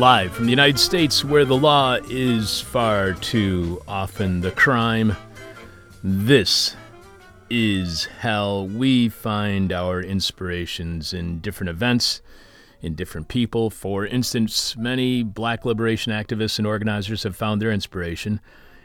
Live from the United States, where the law is far too often the crime, this is hell. We find our inspirations in different events, in different people. For instance, many black liberation activists and organizers have found their inspiration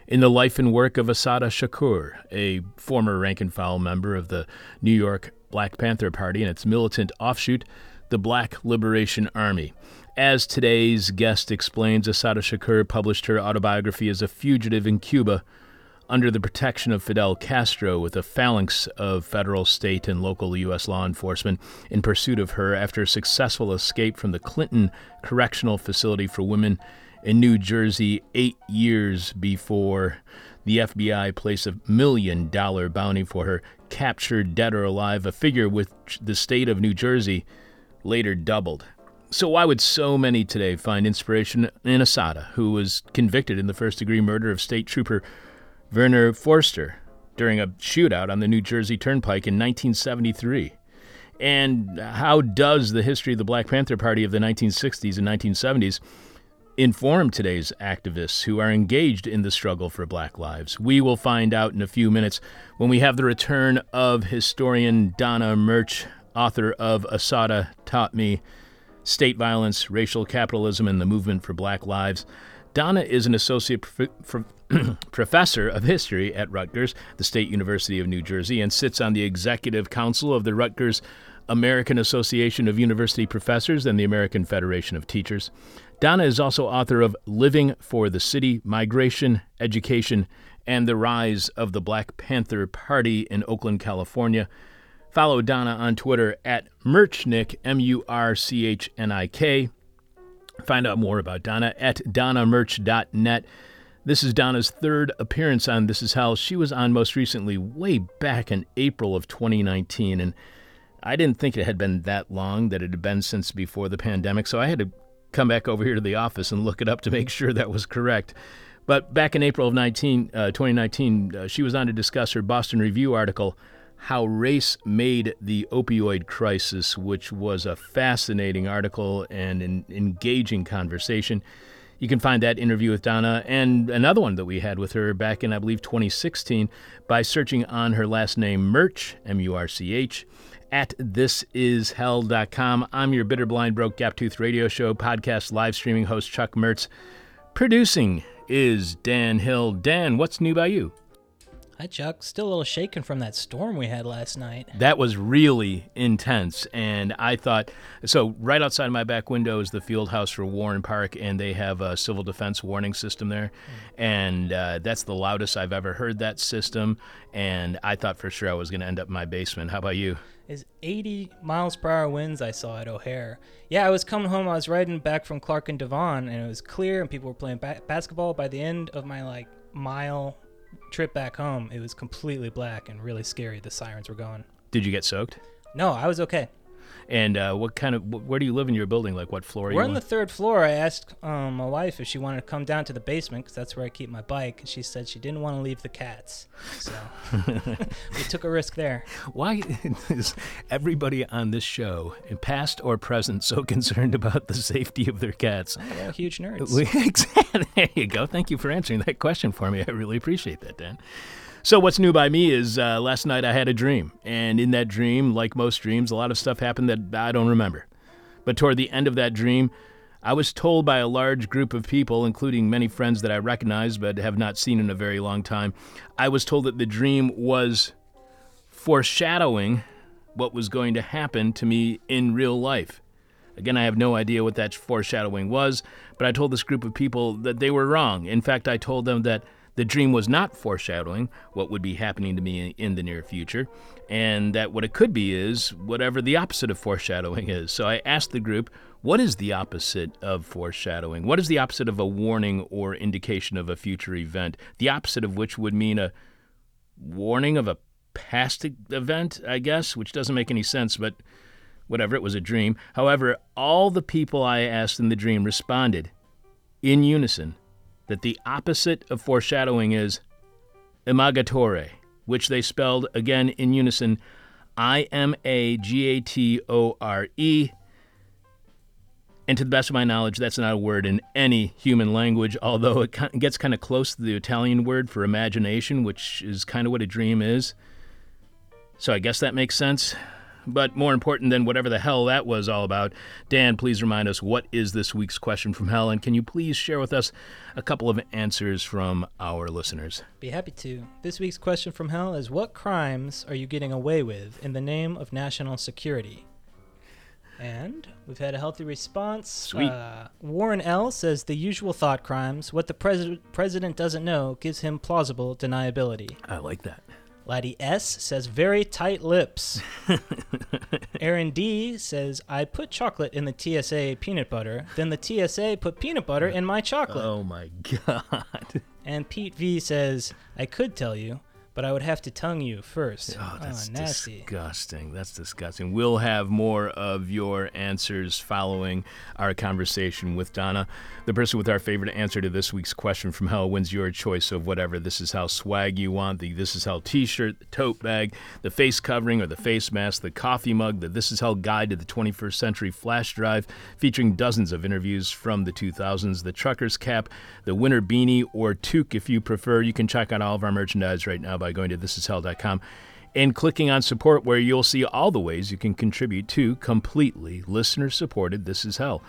in the life and work of Assata Shakur, a former rank and file member of the New York Black Panther Party and its militant offshoot, the Black Liberation Army. As today's guest explains, Assata Shakur published her autobiography as a fugitive in Cuba under the protection of Fidel Castro with a phalanx of federal, state, and local U.S. law enforcement in pursuit of her after a successful escape from the Clinton Correctional Facility for Women in New Jersey eight years before the FBI placed a million dollar bounty for her, captured dead or alive, a figure which the state of New Jersey later doubled. So, why would so many today find inspiration in Assata, who was convicted in the first degree murder of State Trooper Werner Foerster during a shootout on the New Jersey Turnpike in 1973? And how does the history of the Black Panther Party of the 1960s and 1970s inform today's activists who are engaged in the struggle for black lives? We will find out in a few minutes when we have the return of historian Donna Murch, author of Assata Taught Me State Violence, Racial Capitalism, and the Movement for Black Lives. Donna is an associate prof- professor of history at Rutgers, the State University of New Jersey, and sits on the executive council of the Rutgers American Association of University Professors and the American Federation of Teachers. Donna is also author of Living for the City Migration, Education, and the Rise of the Black Panther Party in Oakland, California. Follow Donna on Twitter at Murchnik, M U R C H N I K. Find out more about Donna at donnamurch.net. This is Donna's third appearance on This Is Hell. She was on most recently way back in April of 2019, and I didn't think it had been that long, that it had been since before the pandemic, so I had to come back over here to the office and look it up to make sure that was correct. But back in April of 19, uh, 2019, uh, she was on to discuss her Boston Review article, How Race Made the Opioid Crisis, which was a fascinating article and an engaging conversation. You can find that interview with Donna and another one that we had with her back in, I believe, 2016 by searching on her last name, Murch, M U R C H at thisishell.com. I'm your bitter, blind, broke, gap tooth radio show podcast live streaming host, Chuck Mertz. Producing is Dan Hill. Dan, what's new by you? Hi, Chuck. Still a little shaken from that storm we had last night. That was really intense. And I thought so, right outside my back window is the field house for Warren Park, and they have a civil defense warning system there. Mm. And uh, that's the loudest I've ever heard that system. And I thought for sure I was going to end up in my basement. How about you? Is 80 miles per hour winds I saw at O'Hare. Yeah, I was coming home. I was riding back from Clark and Devon, and it was clear, and people were playing ba- basketball. By the end of my like mile trip back home, it was completely black and really scary. The sirens were going. Did you get soaked? No, I was okay. And uh, what kind of where do you live in your building? Like what floor? Are you? We're on the third floor. I asked um, my wife if she wanted to come down to the basement because that's where I keep my bike, and she said she didn't want to leave the cats. So we took a risk there. Why is everybody on this show, past or present, so concerned about the safety of their cats? Oh, they're huge nerds. there you go. Thank you for answering that question for me. I really appreciate that, Dan. So, what's new by me is uh, last night I had a dream. And in that dream, like most dreams, a lot of stuff happened that I don't remember. But toward the end of that dream, I was told by a large group of people, including many friends that I recognize but have not seen in a very long time, I was told that the dream was foreshadowing what was going to happen to me in real life. Again, I have no idea what that foreshadowing was, but I told this group of people that they were wrong. In fact, I told them that the dream was not foreshadowing what would be happening to me in the near future, and that what it could be is whatever the opposite of foreshadowing is. So I asked the group, what is the opposite of foreshadowing? What is the opposite of a warning or indication of a future event? The opposite of which would mean a warning of a past event, I guess, which doesn't make any sense, but whatever, it was a dream. However, all the people I asked in the dream responded in unison that the opposite of foreshadowing is imagatore, which they spelled again in unison I M A G A T O R E. And to the best of my knowledge, that's not a word in any human language, although it gets kind of close to the Italian word for imagination, which is kind of what a dream is. So I guess that makes sense. But more important than whatever the hell that was all about, Dan, please remind us what is this week's question from hell, and can you please share with us a couple of answers from our listeners? Be happy to. This week's question from hell is What crimes are you getting away with in the name of national security? And we've had a healthy response. Sweet. Uh, Warren L says the usual thought crimes. What the pres- president doesn't know gives him plausible deniability. I like that. Laddie S says very tight lips. Aaron D says I put chocolate in the TSA peanut butter, then the TSA put peanut butter in my chocolate. Oh my god. And Pete V says I could tell you, but I would have to tongue you first. Oh, ah, that's nasty. disgusting. That's disgusting. We'll have more of your answers following our conversation with Donna. The person with our favorite answer to this week's question from hell wins your choice of whatever This Is how swag you want the This Is Hell t shirt, the tote bag, the face covering or the face mask, the coffee mug, the This Is Hell guide to the 21st century flash drive featuring dozens of interviews from the 2000s, the trucker's cap, the winter beanie, or toque if you prefer. You can check out all of our merchandise right now by going to thisishell.com and clicking on support, where you'll see all the ways you can contribute to completely listener supported This Is Hell.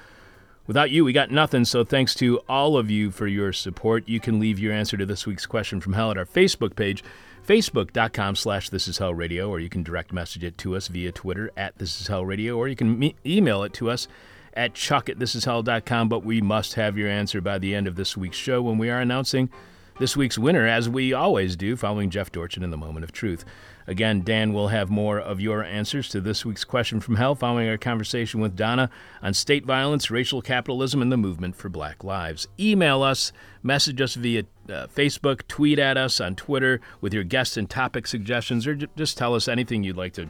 Without you, we got nothing, so thanks to all of you for your support. You can leave your answer to this week's question from hell at our Facebook page, facebook.com slash this is hell radio, or you can direct message it to us via Twitter at this is hell radio, or you can me- email it to us at chuck at thisishell.com. But we must have your answer by the end of this week's show when we are announcing this week's winner, as we always do, following Jeff Dorchen in the moment of truth. Again, Dan will have more of your answers to this week's question from hell following our conversation with Donna on state violence, racial capitalism, and the movement for black lives. Email us, message us via uh, Facebook, tweet at us on Twitter with your guest and topic suggestions, or j- just tell us anything you'd like to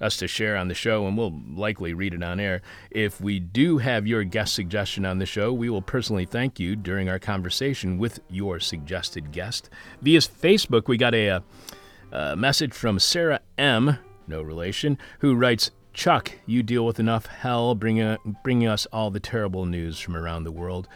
us to share on the show, and we'll likely read it on air. If we do have your guest suggestion on the show, we will personally thank you during our conversation with your suggested guest. Via Facebook, we got a, a, message from Sarah M., no relation, who writes, Chuck, you deal with enough hell bringing, uh, bringing us all the terrible news from around the world.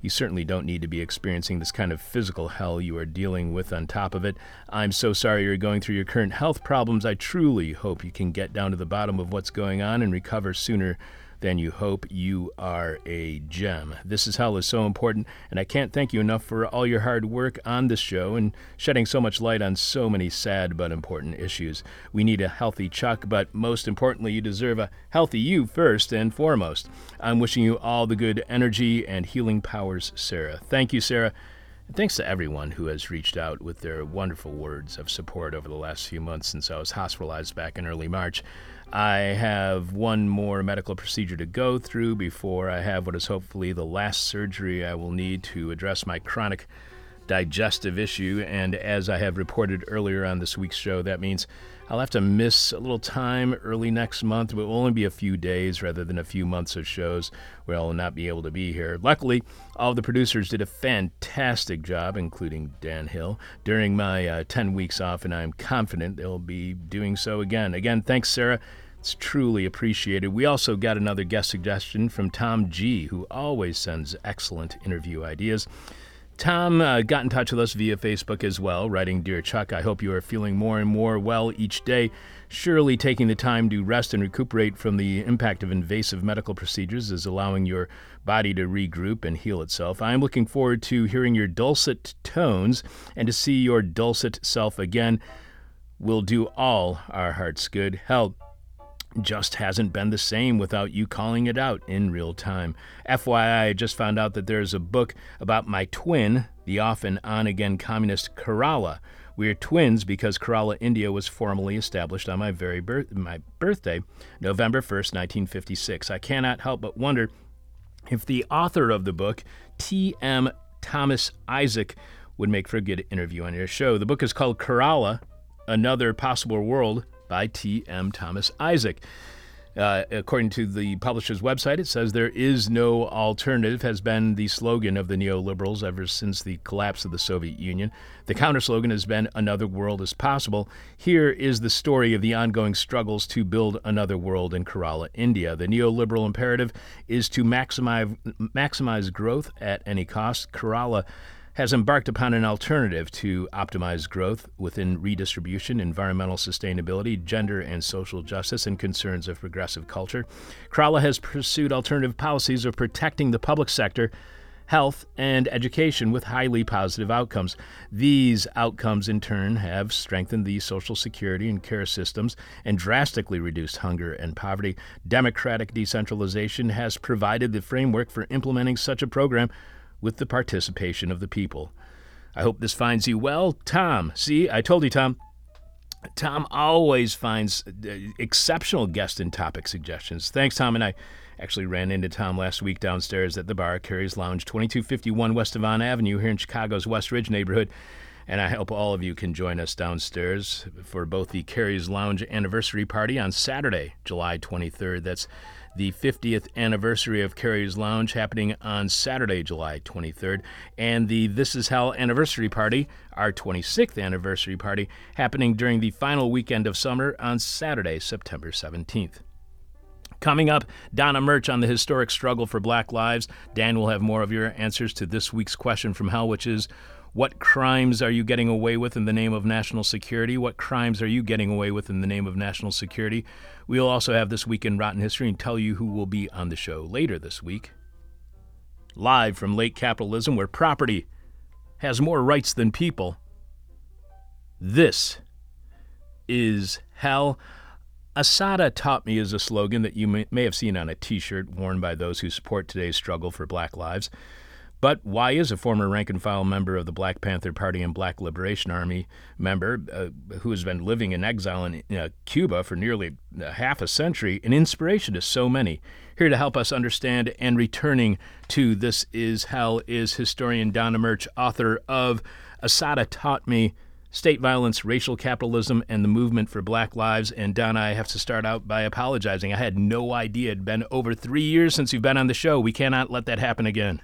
You certainly don't need to be experiencing this kind of physical hell you are dealing with on top of it. I'm so sorry you're going through your current health problems. I truly hope you can get down to the bottom of what's going on and recover sooner then you hope you are a gem. This is Hell is so important, and I can't thank you enough for all your hard work on this show and shedding so much light on so many sad but important issues. We need a healthy Chuck, but most importantly, you deserve a healthy you first and foremost. I'm wishing you all the good energy and healing powers, Sarah. Thank you, Sarah. Thanks to everyone who has reached out with their wonderful words of support over the last few months since I was hospitalized back in early March. I have one more medical procedure to go through before I have what is hopefully the last surgery I will need to address my chronic digestive issue. And as I have reported earlier on this week's show, that means I'll have to miss a little time early next month, it will only be a few days rather than a few months of shows where I'll not be able to be here. Luckily, all the producers did a fantastic job, including Dan Hill, during my uh, 10 weeks off, and I'm confident they'll be doing so again. Again, thanks, Sarah. It's truly appreciated. We also got another guest suggestion from Tom G., who always sends excellent interview ideas. Tom uh, got in touch with us via Facebook as well, writing Dear Chuck, I hope you are feeling more and more well each day. Surely taking the time to rest and recuperate from the impact of invasive medical procedures is allowing your body to regroup and heal itself. I am looking forward to hearing your dulcet tones and to see your dulcet self again. Will do all our hearts good. Hell, just hasn't been the same without you calling it out in real time. FYI, I just found out that there's a book about my twin, the off and on again communist Kerala. We're twins because Kerala, India was formally established on my very birth- my birthday, November 1st, 1956. I cannot help but wonder if the author of the book, T.M. Thomas Isaac, would make for a good interview on your show. The book is called Kerala, Another Possible World by T.M. Thomas Isaac. Uh, according to the publisher's website, it says there is no alternative has been the slogan of the neoliberals ever since the collapse of the Soviet Union. The counter slogan has been another world is possible. Here is the story of the ongoing struggles to build another world in Kerala, India. The neoliberal imperative is to maximize maximize growth at any cost. Kerala has embarked upon an alternative to optimize growth within redistribution, environmental sustainability, gender and social justice, and concerns of progressive culture. Kerala has pursued alternative policies of protecting the public sector, health, and education with highly positive outcomes. These outcomes, in turn, have strengthened the social security and care systems and drastically reduced hunger and poverty. Democratic decentralization has provided the framework for implementing such a program with the participation of the people. I hope this finds you well. Tom, see, I told you, Tom. Tom always finds uh, exceptional guest and topic suggestions. Thanks, Tom. And I actually ran into Tom last week downstairs at the bar, Cary's Lounge, 2251 West Devon Avenue here in Chicago's West Ridge neighborhood. And I hope all of you can join us downstairs for both the Cary's Lounge anniversary party on Saturday, July 23rd. That's the 50th anniversary of Cary's Lounge happening on Saturday, July 23rd, and the This Is Hell anniversary party, our 26th anniversary party, happening during the final weekend of summer on Saturday, September 17th. Coming up, Donna Murch on the historic struggle for black lives. Dan will have more of your answers to this week's question from hell, which is what crimes are you getting away with in the name of national security? What crimes are you getting away with in the name of national security? We'll also have This Week in Rotten History and tell you who will be on the show later this week. Live from late capitalism, where property has more rights than people. This is hell. Assata taught me is a slogan that you may have seen on a t shirt worn by those who support today's struggle for black lives. But why is a former rank and file member of the Black Panther Party and Black Liberation Army member uh, who has been living in exile in uh, Cuba for nearly half a century an inspiration to so many? Here to help us understand and returning to This Is Hell is historian Donna Murch, author of Assata Taught Me State Violence, Racial Capitalism, and the Movement for Black Lives. And Donna, I have to start out by apologizing. I had no idea. It had been over three years since you've been on the show. We cannot let that happen again.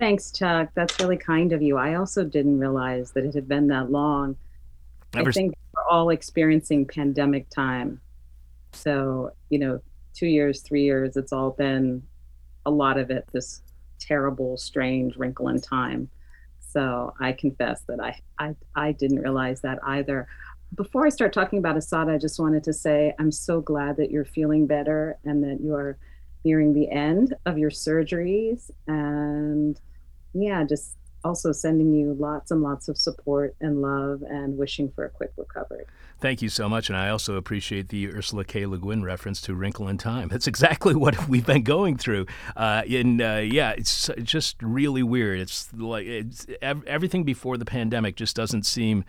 Thanks, Chuck. That's really kind of you. I also didn't realize that it had been that long. Never I think we're all experiencing pandemic time. So, you know, two years, three years, it's all been a lot of it, this terrible, strange wrinkle in time. So I confess that I, I, I didn't realize that either. Before I start talking about Assata, I just wanted to say I'm so glad that you're feeling better and that you're nearing the end of your surgeries and yeah, just also sending you lots and lots of support and love and wishing for a quick recovery. Thank you so much. And I also appreciate the Ursula K. Le Guin reference to Wrinkle in Time. That's exactly what we've been going through. Uh, and uh, yeah, it's just really weird. It's like it's, everything before the pandemic just doesn't seem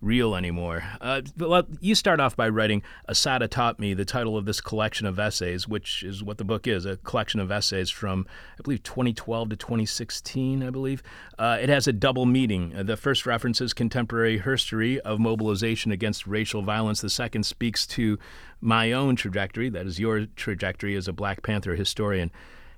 real anymore. Uh, well, you start off by writing Assata Taught Me, the title of this collection of essays, which is what the book is a collection of essays from, I believe, 2012 to 2016, I believe. Uh, it has a double meaning. Uh, the first references contemporary history of mobilization against racial violence, the second speaks to my own trajectory, that is, your trajectory as a Black Panther historian.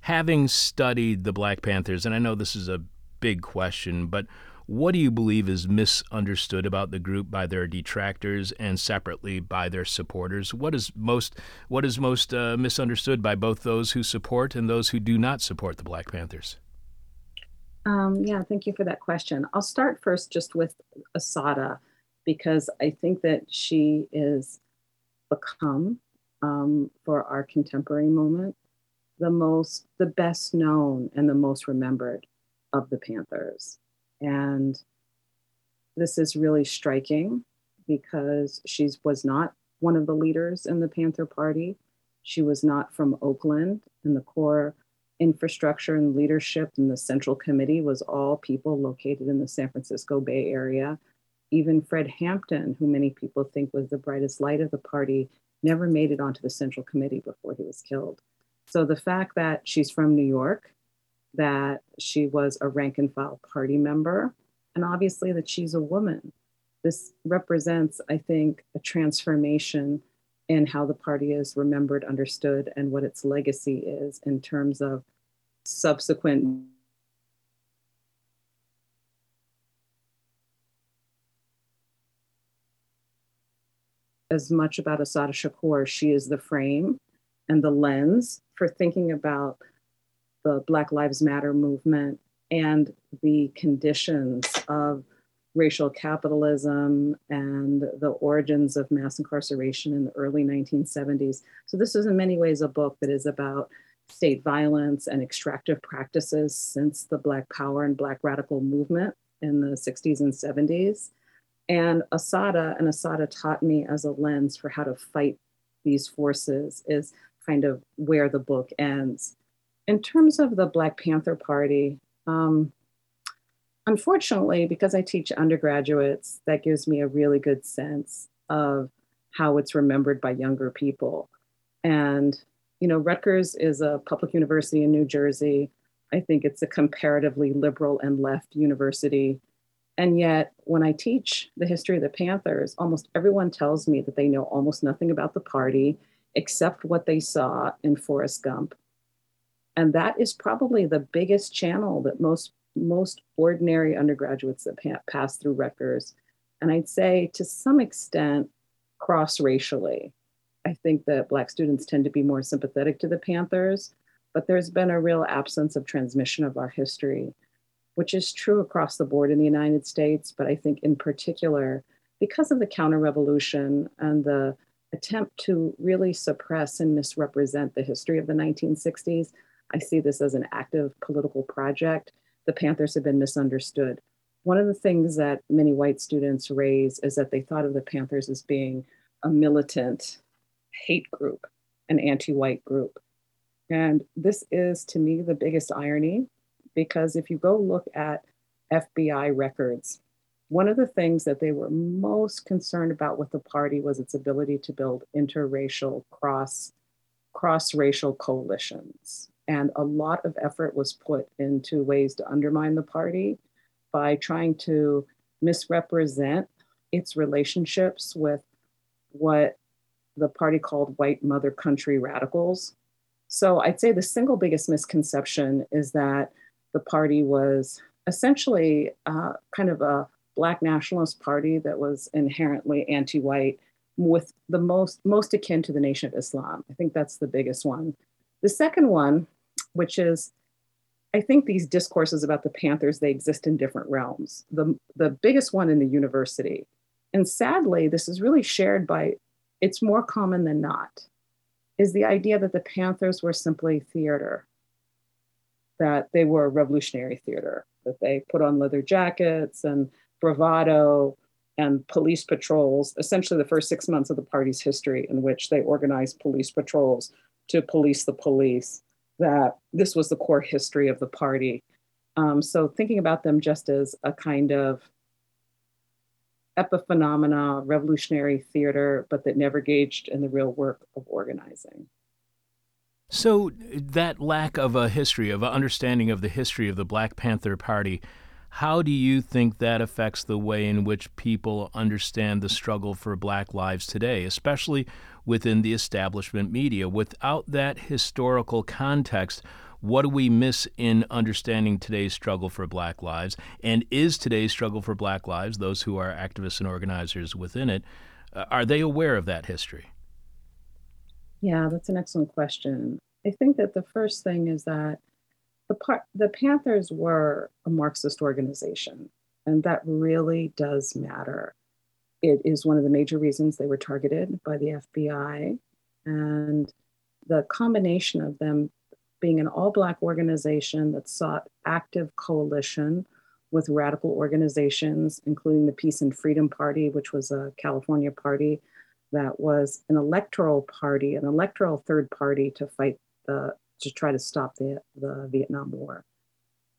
Having studied the Black Panthers, and I know this is a big question, but what do you believe is misunderstood about the group by their detractors and separately by their supporters? What is most what is most uh, misunderstood by both those who support and those who do not support the Black Panthers? Um, yeah, thank you for that question. I'll start first just with Assata because I think that she is become um, for our contemporary moment the most the best known and the most remembered of the Panthers. And this is really striking because she was not one of the leaders in the Panther Party. She was not from Oakland, and the core infrastructure and leadership in the Central Committee was all people located in the San Francisco Bay Area. Even Fred Hampton, who many people think was the brightest light of the party, never made it onto the Central Committee before he was killed. So the fact that she's from New York that she was a rank and file party member, and obviously that she's a woman. This represents, I think, a transformation in how the party is remembered, understood, and what its legacy is in terms of subsequent as much about Assata Shakur. She is the frame and the lens for thinking about the Black Lives Matter movement and the conditions of racial capitalism and the origins of mass incarceration in the early 1970s. So, this is in many ways a book that is about state violence and extractive practices since the Black Power and Black radical movement in the 60s and 70s. And Assata and Assata taught me as a lens for how to fight these forces is kind of where the book ends. In terms of the Black Panther Party, um, unfortunately, because I teach undergraduates, that gives me a really good sense of how it's remembered by younger people. And, you know, Rutgers is a public university in New Jersey. I think it's a comparatively liberal and left university. And yet, when I teach the history of the Panthers, almost everyone tells me that they know almost nothing about the party except what they saw in Forrest Gump. And that is probably the biggest channel that most most ordinary undergraduates that pa- pass through Rutgers, and I'd say to some extent cross racially. I think that Black students tend to be more sympathetic to the Panthers, but there's been a real absence of transmission of our history, which is true across the board in the United States, but I think in particular, because of the counter revolution and the attempt to really suppress and misrepresent the history of the 1960s, I see this as an active political project the Panthers have been misunderstood. One of the things that many white students raise is that they thought of the Panthers as being a militant hate group, an anti white group. And this is, to me, the biggest irony because if you go look at FBI records, one of the things that they were most concerned about with the party was its ability to build interracial cross cross racial coalitions and a lot of effort was put into ways to undermine the party by trying to misrepresent its relationships with what the party called white mother country radicals. So I'd say the single biggest misconception is that the party was essentially uh, kind of a black nationalist party that was inherently anti-white with the most most akin to the nation of islam i think that's the biggest one the second one, which is I think these discourses about the Panthers, they exist in different realms. The, the biggest one in the university. And sadly, this is really shared by, it's more common than not, is the idea that the Panthers were simply theater, that they were revolutionary theater, that they put on leather jackets and bravado and police patrols, essentially the first six months of the party's history, in which they organized police patrols to police the police, that this was the core history of the party. Um, so thinking about them just as a kind of epiphenomena, revolutionary theater, but that never gauged in the real work of organizing. So that lack of a history, of an understanding of the history of the Black Panther Party, how do you think that affects the way in which people understand the struggle for black lives today, especially within the establishment media? Without that historical context, what do we miss in understanding today's struggle for black lives? And is today's struggle for black lives, those who are activists and organizers within it, uh, are they aware of that history? Yeah, that's an excellent question. I think that the first thing is that the part the Panthers were a Marxist organization, and that really does matter. It is one of the major reasons they were targeted by the FBI, and the combination of them being an all-black organization that sought active coalition with radical organizations, including the Peace and Freedom Party, which was a California party that was an electoral party, an electoral third party to fight the to try to stop the, the Vietnam War.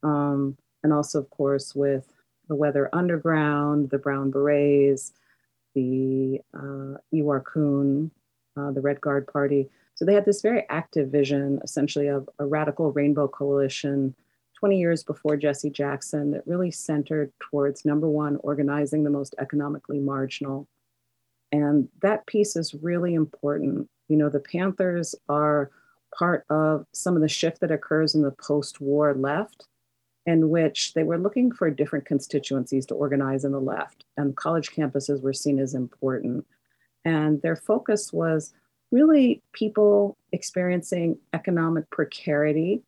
Um, and also, of course, with the Weather Underground, the Brown Berets, the uh, I Wor Kuen, uh, the Red Guard Party. So they had this very active vision, essentially, of a radical rainbow coalition 20 years before Jesse Jackson that really centered towards number one, organizing the most economically marginal, And that piece is really important. You know, the Panthers are part of some of the shift that occurs in the post war left, in which they were looking for different constituencies to organize in the left, and college campuses were seen as important. And their focus was really people experiencing economic precarity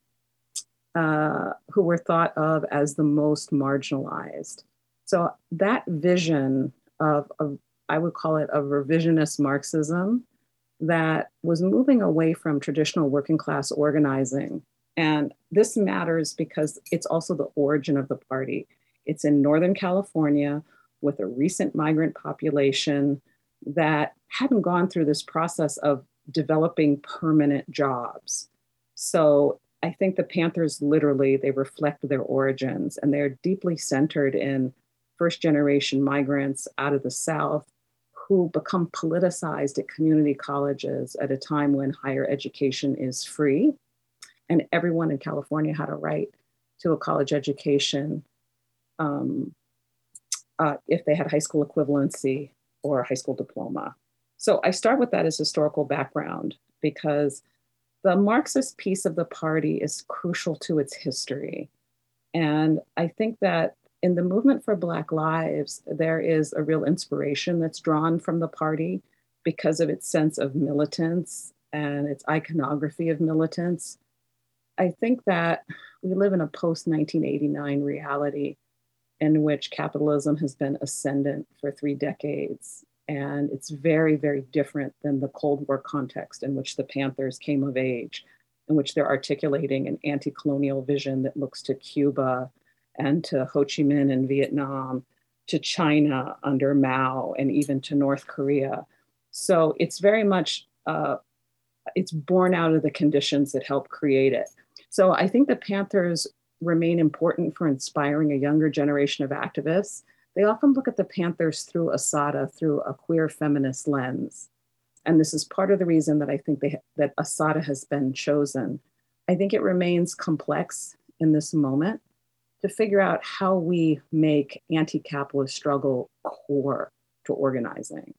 uh, who were thought of as the most marginalized. So that vision of, of, I would call it a revisionist Marxism that was moving away from traditional working class organizing. And this matters because it's also the origin of the party. It's in Northern California with a recent migrant population that hadn't gone through this process of developing permanent jobs. So I think the Panthers literally they reflect their origins and they're deeply centered in first generation migrants out of the South who become politicized at community colleges at a time when higher education is free. And everyone in California had a right to a college education um, uh, if they had high school equivalency or a high school diploma. So I start with that as historical background because the Marxist piece of the party is crucial to its history. And I think that in the movement for Black Lives, there is a real inspiration that's drawn from the party because of its sense of militance and its iconography of militance. I think that we live in a post 1989 reality in which capitalism has been ascendant for three decades. And it's very, very different than the Cold War context in which the Panthers came of age, in which they're articulating an anti colonial vision that looks to Cuba and to Ho Chi Minh in Vietnam, to China under Mao, and even to North Korea. So it's very much uh, it's born out of the conditions that help create it. So I think the Panthers remain important for inspiring a younger generation of activists. They often look at the Panthers through Assata through a queer feminist lens. And this is part of the reason that I think they, that Assata has been chosen. I think it remains complex in this moment to figure out how we make anti-capitalist struggle core to organizing.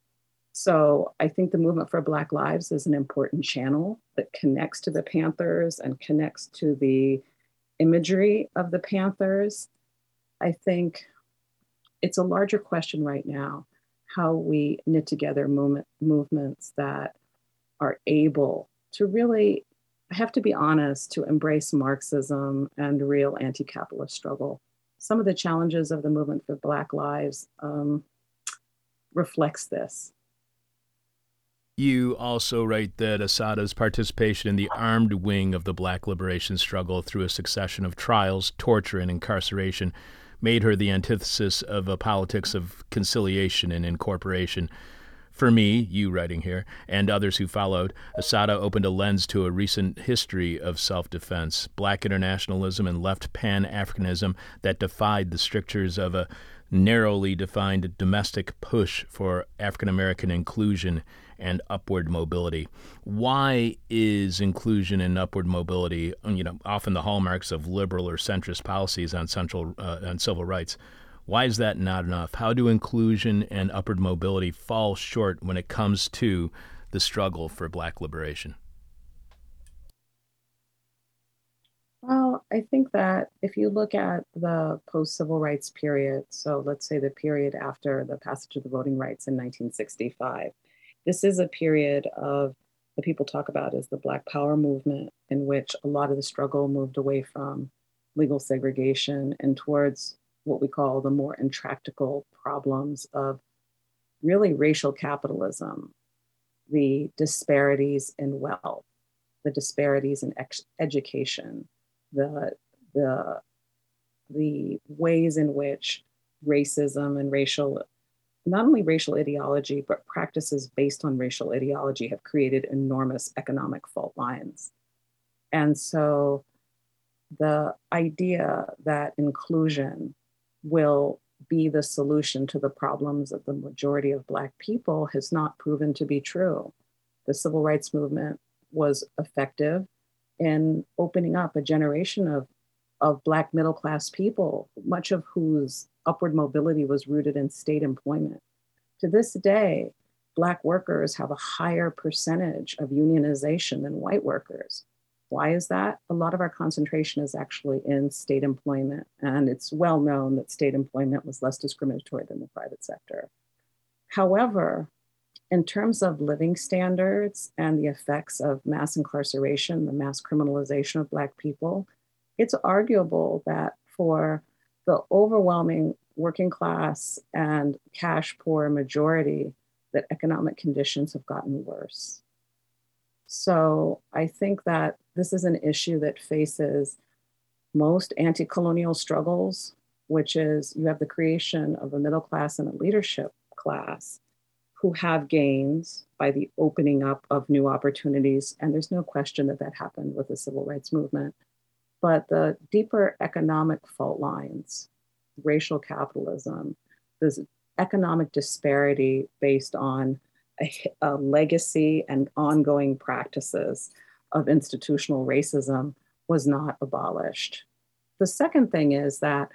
So I think the movement for Black Lives is an important channel that connects to the Panthers and connects to the imagery of the Panthers. I think it's a larger question right now how we knit together movement, movements that are able to really I have to be honest to embrace Marxism and real anti capitalist struggle. Some of the challenges of the movement for Black Lives um, reflects this. You also write that Assata's participation in the armed wing of the black liberation struggle through a succession of trials, torture, and incarceration made her the antithesis of a politics of conciliation and incorporation. For me, you writing here, and others who followed, Assata opened a lens to a recent history of self defense, black internationalism, and left pan Africanism that defied the strictures of a narrowly defined domestic push for African American inclusion and upward mobility. Why is inclusion and upward mobility, you know, often the hallmarks of liberal or centrist policies on central uh, on civil rights? Why is that not enough? How do inclusion and upward mobility fall short when it comes to the struggle for black liberation? Well, I think that if you look at the post civil rights period, so let's say the period after the passage of the Voting Rights in 1965, this is a period of what people talk about as the Black Power movement, in which a lot of the struggle moved away from legal segregation and towards what we call the more intractable problems of really racial capitalism, the disparities in wealth, the disparities in ex- education, the, the, the ways in which racism and racial, not only racial ideology, but practices based on racial ideology have created enormous economic fault lines. And so the idea that inclusion will be the solution to the problems of the majority of Black people has not proven to be true. The civil rights movement was effective in opening up a generation of, of Black middle class people, much of whose upward mobility was rooted in state employment. To this day, Black workers have a higher percentage of unionization than white workers. Why is that? A lot of our concentration is actually in state employment, and it's well known that state employment was less discriminatory than the private sector. However, in terms of living standards and the effects of mass incarceration, the mass criminalization of Black people, it's arguable that for the overwhelming working class and cash poor majority, that economic conditions have gotten worse. So I think that this is an issue that faces most anti colonial struggles, which is you have the creation of a middle class and a leadership class who have gains by the opening up of new opportunities. And there's no question that that happened with the civil rights movement. But the deeper economic fault lines, racial capitalism, this economic disparity based on a, a legacy and ongoing practices of institutional racism was not abolished. The second thing is that,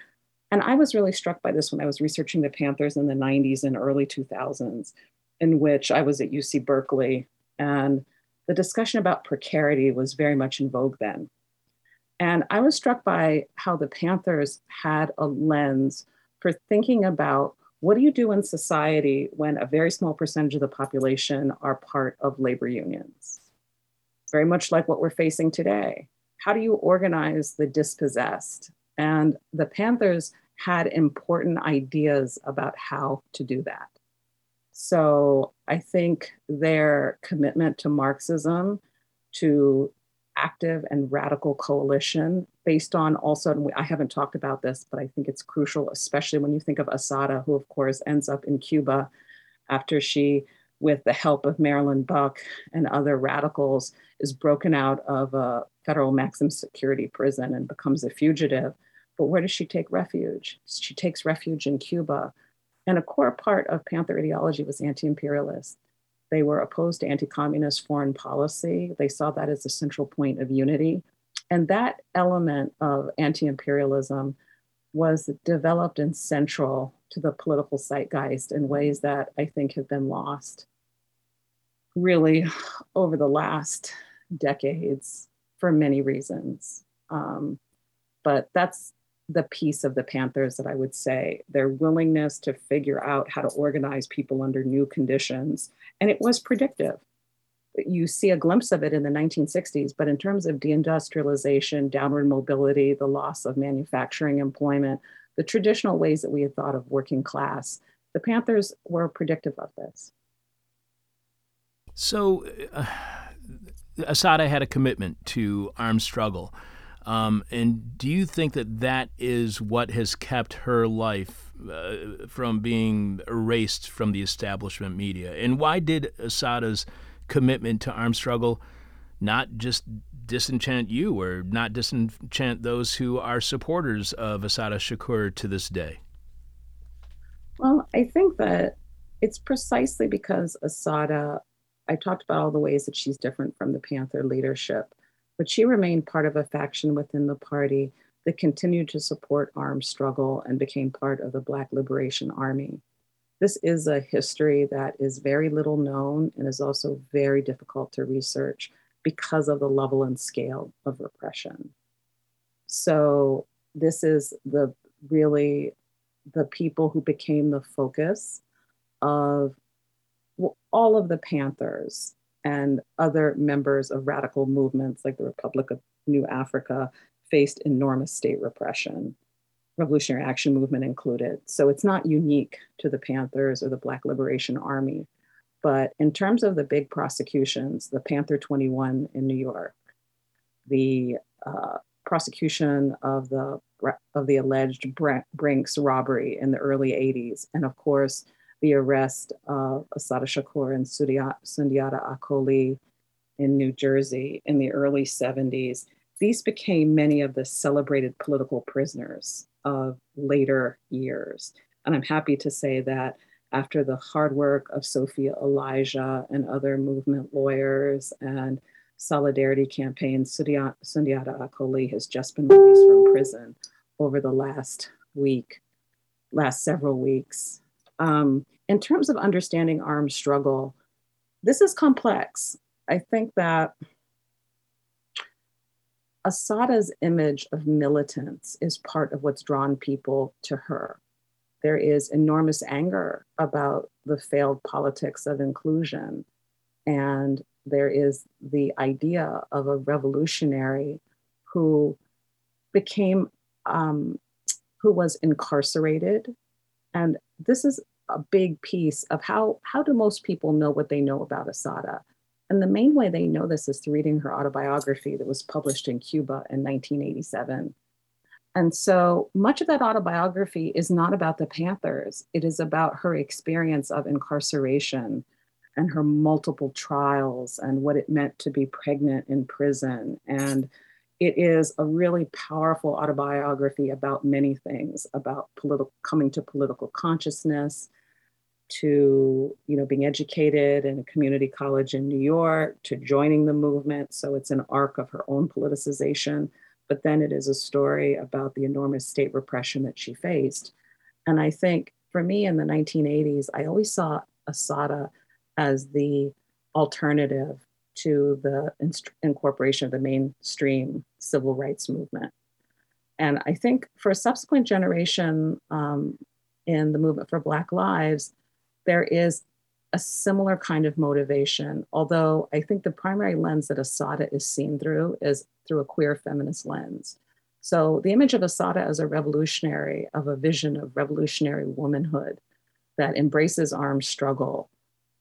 and I was really struck by this when I was researching the Panthers in the 90s and early 2000s, in which I was at UC Berkeley, and the discussion about precarity was very much in vogue then. And I was struck by how the Panthers had a lens for thinking about what do you do in society when a very small percentage of the population are part of labor unions? Very much like what we're facing today. How do you organize the dispossessed? And the Panthers had important ideas about how to do that. So I think their commitment to Marxism, to active and radical coalition based on also, I haven't talked about this, but I think it's crucial, especially when you think of Assata, who of course ends up in Cuba after she, with the help of Marilyn Buck and other radicals, is broken out of a federal maximum security prison and becomes a fugitive. But where does she take refuge? She takes refuge in Cuba. And a core part of Panther ideology was anti imperialist. They were opposed to anti communist foreign policy. They saw that as a central point of unity. And that element of anti imperialism was developed and central to the political zeitgeist in ways that I think have been lost really over the last decades for many reasons. Um, but that's the piece of the Panthers that I would say their willingness to figure out how to organize people under new conditions. And it was predictive. You see a glimpse of it in the 1960s, but in terms of deindustrialization, downward mobility, the loss of manufacturing employment, the traditional ways that we had thought of working class, the Panthers were predictive of this. So, uh, Assata had a commitment to armed struggle. Um, and do you think that that is what has kept her life uh, from being erased from the establishment media? And why did Assata's commitment to armed struggle not just disenchant you or not disenchant those who are supporters of Assata Shakur to this day? Well, I think that it's precisely because Assata, I talked about all the ways that she's different from the Panther leadership but she remained part of a faction within the party that continued to support armed struggle and became part of the Black Liberation Army. This is a history that is very little known and is also very difficult to research because of the level and scale of repression. So, this is the really the people who became the focus of all of the Panthers and other members of radical movements like the Republic of New Africa faced enormous state repression, Revolutionary Action Movement included. So it's not unique to the Panthers or the Black Liberation Army. But in terms of the big prosecutions, the Panther 21 in New York, the uh, prosecution of the of the alleged Brinks robbery in the early 80s, and of course the arrest of Assata Shakur and Sundiata Acoli in New Jersey in the early 70s, these became many of the celebrated political prisoners of later years. And I'm happy to say that after the hard work of Soffiyah Elijah and other movement lawyers and solidarity campaigns, Sundiata Acoli has just been released from prison over the last week, last several weeks. Um, in terms of understanding armed struggle, this is complex. I think that Assata's image of militants is part of what's drawn people to her. There is enormous anger about the failed politics of inclusion. And there is the idea of a revolutionary who became, um, who was incarcerated. And this is a big piece of how, how do most people know what they know about Assata? And the main way they know this is through reading her autobiography that was published in Cuba in 1987. And so much of that autobiography is not about the Panthers, it is about her experience of incarceration and her multiple trials and what it meant to be pregnant in prison. And it is a really powerful autobiography about many things about political coming to political consciousness to you know being educated in a community college in New York to joining the movement. So it's an arc of her own politicization but then it is a story about the enormous state repression that she faced. And I think for me in the 1980s I always saw Assata as the alternative to the incorporation of the mainstream civil rights movement. And I think for a subsequent generation um, in the movement for Black Lives, there is a similar kind of motivation, although I think the primary lens that Assata is seen through is through a queer feminist lens. So the image of Assata as a revolutionary, of a vision of revolutionary womanhood that embraces armed struggle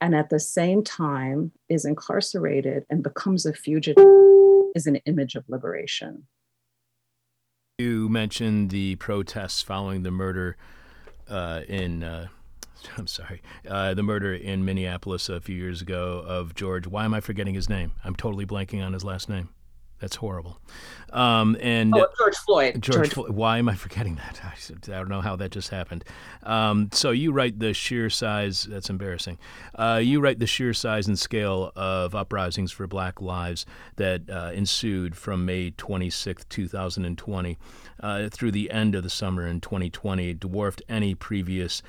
and at the same time is incarcerated and becomes a fugitive is an image of liberation. You mentioned the protests following the murder uh, in uh, I'm sorry, uh, the murder in Minneapolis a few years ago of George. Why am I forgetting his name? I'm totally blanking on his last name. That's horrible. Um, and oh, George Floyd. George, George. Floyd. Why am I forgetting that? I, don't know how that just happened. Um, so you write the sheer size. That's embarrassing. Uh, you write the sheer size and scale of uprisings for Black lives that uh, ensued from May 26, 2020, uh, through the end of the summer in 2020, dwarfed any previous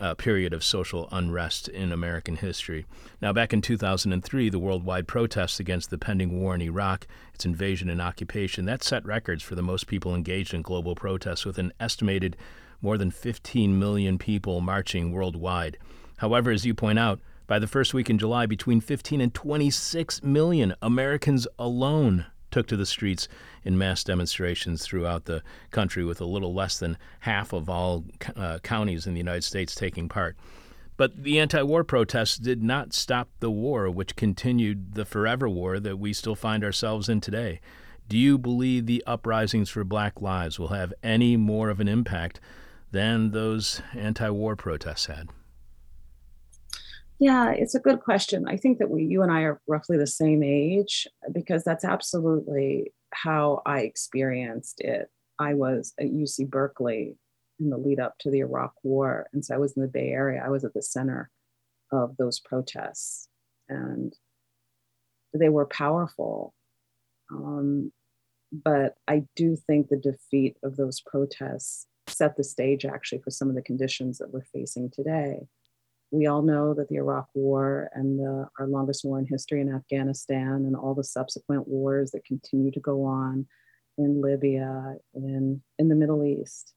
uh, period of social unrest in American history. Now, back in 2003, the worldwide protests against the pending war in Iraq, its invasion and occupation, that set records for the most people engaged in global protests, with an estimated more than 15 million people marching worldwide. However, as you point out, by the first week in July, between 15 and 26 million Americans alone took to the streets in mass demonstrations throughout the country, with a little less than half of all uh, counties in the United States taking part. But the anti war protests did not stop the war, which continued the forever war that we still find ourselves in today. Do you believe the uprisings for black lives will have any more of an impact than those anti war protests had? Yeah, it's a good question. I think that we, you and I are roughly the same age because that's absolutely how I experienced it. I was at UC Berkeley in the lead up to the Iraq War. And so I was in the Bay Area. I was at the center of those protests. And they were powerful. Um, but I do think the defeat of those protests set the stage actually for some of the conditions that we're facing today we all know that the Iraq War and the, our longest war in history in Afghanistan and all the subsequent wars that continue to go on in Libya, in, in the Middle East,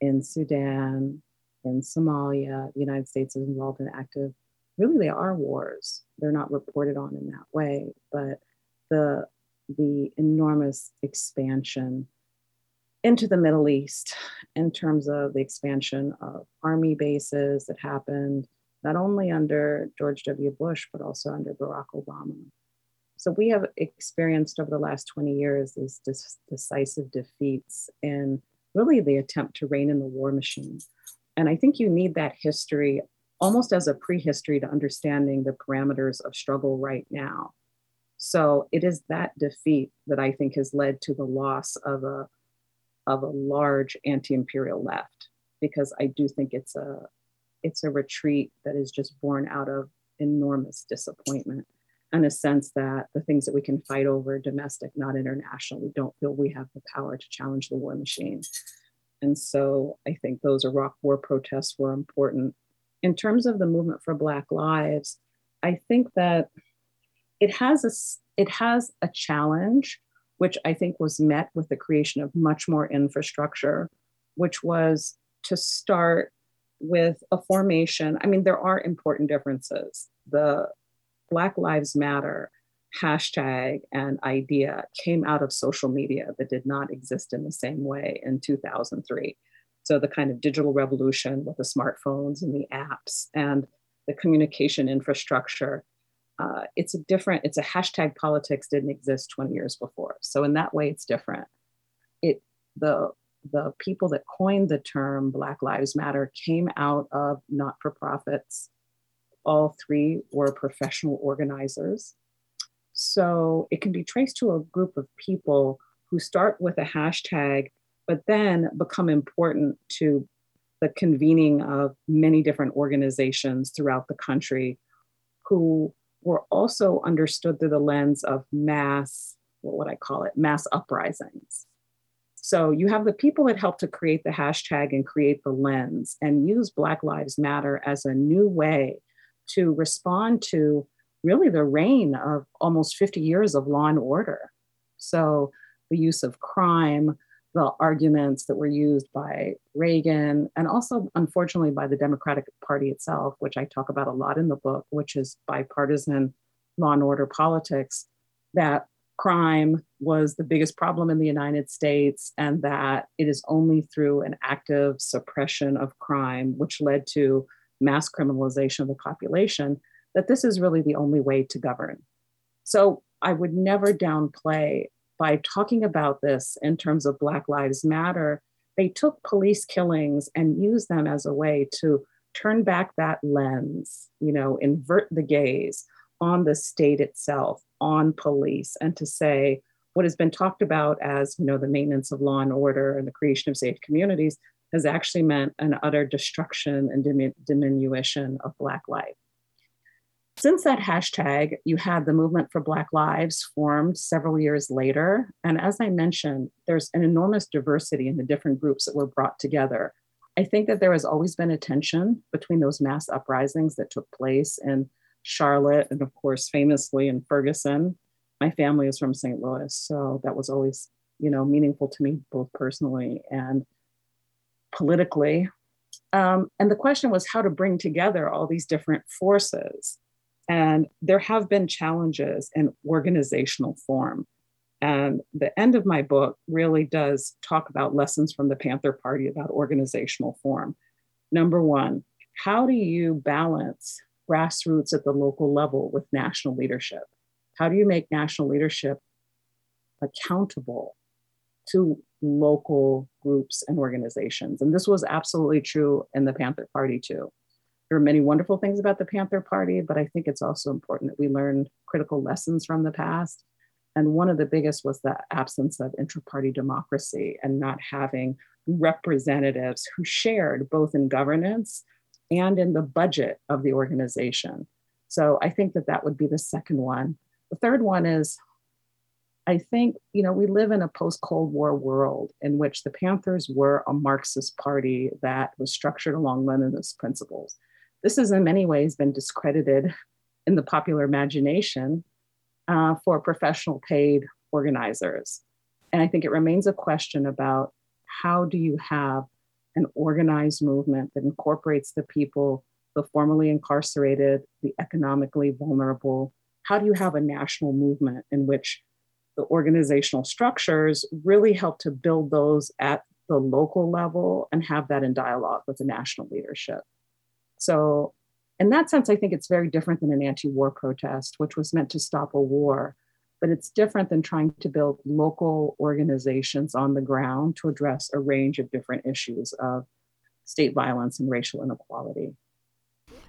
in Sudan, in Somalia, the United States is involved in active, really they are wars. They're not reported on in that way, but the, the enormous expansion into the Middle East in terms of the expansion of army bases that happened, not only under George W. Bush, but also under Barack Obama. So we have experienced over the last 20 years these decisive defeats in really the attempt to rein in the war machine. And I think you need that history almost as a prehistory to understanding the parameters of struggle right now. So it is that defeat that I think has led to the loss of a, of a large anti-imperial left, because I do think it's a, it's a retreat that is just born out of enormous disappointment and a sense that the things that we can fight over domestic, not international, we don't feel we have the power to challenge the war machine. And so I think those Iraq war protests were important in terms of the movement for Black Lives, I think that it has a it has a challenge, which I think was met with the creation of much more infrastructure, which was to start with a formation. I mean, there are important differences. The Black Lives Matter hashtag and idea came out of social media that did not exist in the same way in 2003. So the kind of digital revolution with the smartphones and the apps and the communication infrastructure. Uh, it's a different, it's a hashtag politics didn't exist 20 years before. So in that way, it's different. It the the people that coined the term Black Lives Matter came out of not-for-profits. All three were professional organizers. So it can be traced to a group of people who start with a hashtag, but then become important to the convening of many different organizations throughout the country who were also understood through the lens of mass, what would I call it, mass uprisings. So you have the people that helped to create the hashtag and create the lens and use Black Lives Matter as a new way to respond to really the reign of almost 50 years of law and order. So the use of crime, the arguments that were used by Reagan, and also, unfortunately, by the Democratic Party itself, which I talk about a lot in the book, which is bipartisan law and order politics, that crime was the biggest problem in the United States, and that it is only through an active suppression of crime, which led to mass criminalization of the population, that this is really the only way to govern. So I would never downplay by talking about this in terms of Black Lives Matter. They took police killings and used them as a way to turn back that lens, you know, invert the gaze on the state itself, on police, and to say what has been talked about as, you know, the maintenance of law and order and the creation of safe communities has actually meant an utter destruction and diminution of Black life. Since that hashtag, you had the movement for Black Lives formed several years later. And as I mentioned, there's an enormous diversity in the different groups that were brought together. I think that there has always been a tension between those mass uprisings that took place in Charlotte and, of course, famously in Ferguson. My family is from St. Louis, so that was always, you know, meaningful to me, both personally and politically. Um, and the question was how to bring together all these different forces and there have been challenges in organizational form. And the end of my book really does talk about lessons from the Panther Party about organizational form. Number one, how do you balance grassroots at the local level with national leadership? How do you make national leadership accountable to local groups and organizations? And this was absolutely true in the Panther Party, too. There are many wonderful things about the Panther Party, but I think it's also important that we learn critical lessons from the past. And one of the biggest was the absence of intra party democracy and not having representatives who shared both in governance and in the budget of the organization. So I think that that would be the second one. The third one is I think, you know, we live in a post Cold War world in which the Panthers were a Marxist party that was structured along Leninist principles. This has in many ways been discredited in the popular imagination uh, for professional paid organizers. And I think it remains a question about how do you have an organized movement that incorporates the people, the formerly incarcerated, the economically vulnerable? How do you have a national movement in which the organizational structures really help to build those at the local level and have that in dialogue with the national leadership? So, in that sense, I think it's very different than an anti war protest, which was meant to stop a war. But it's different than trying to build local organizations on the ground to address a range of different issues of state violence and racial inequality.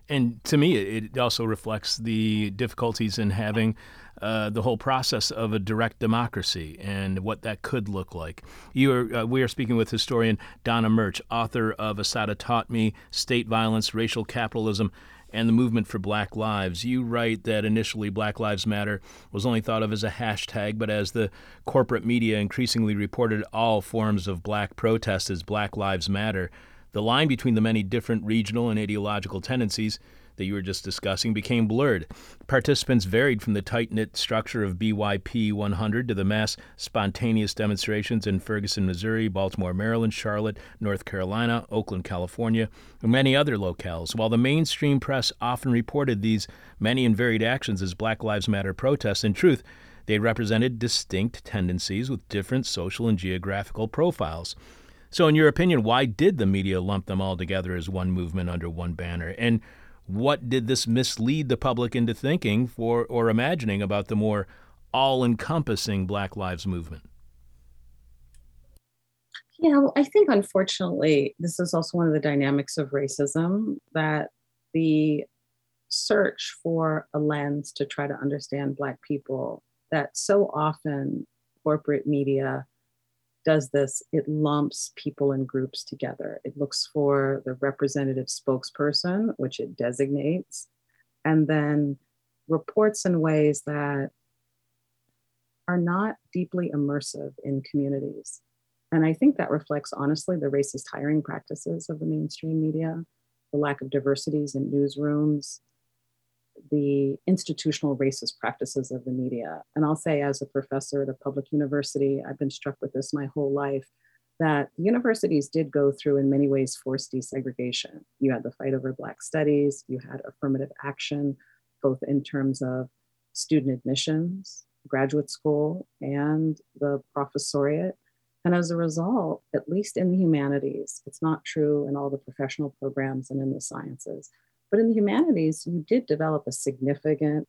And to me, it also reflects the difficulties in having uh, the whole process of a direct democracy and what that could look like. You are, uh, we are speaking with historian Donna Murch, author of Assata Taught Me State Violence, Racial Capitalism, and the Movement for Black Lives. You write that initially Black Lives Matter was only thought of as a hashtag, but as the corporate media increasingly reported all forms of black protest as Black Lives Matter, The line between the many different regional and ideological tendencies that you were just discussing became blurred. Participants varied from the tight knit structure of BYP 100 to the mass spontaneous demonstrations in Ferguson, Missouri, Baltimore, Maryland, Charlotte, North Carolina, Oakland, California, and many other locales. While the mainstream press often reported these many and varied actions as Black Lives Matter protests, in truth, they represented distinct tendencies with different social and geographical profiles. So, in your opinion, why did the media lump them all together as one movement under one banner? And what did this mislead the public into thinking for or imagining about the more all-encompassing Black Lives movement? Yeah, well, I think unfortunately, this is also one of the dynamics of racism that the search for a lens to try to understand Black people, that so often corporate media does this, it lumps people and groups together. It looks for the representative spokesperson, which it designates, and then reports in ways that are not deeply immersive in communities. And I think that reflects honestly the racist hiring practices of the mainstream media, the lack of diversities in newsrooms, the institutional racist practices of the media. And I'll say, as a professor at a public university, I've been struck with this my whole life that universities did go through, in many ways, forced desegregation. You had the fight over Black studies, you had affirmative action, both in terms of student admissions, graduate school, and the professoriate. And as a result, at least in the humanities, it's not true in all the professional programs and in the sciences, but in the humanities, you did develop a significant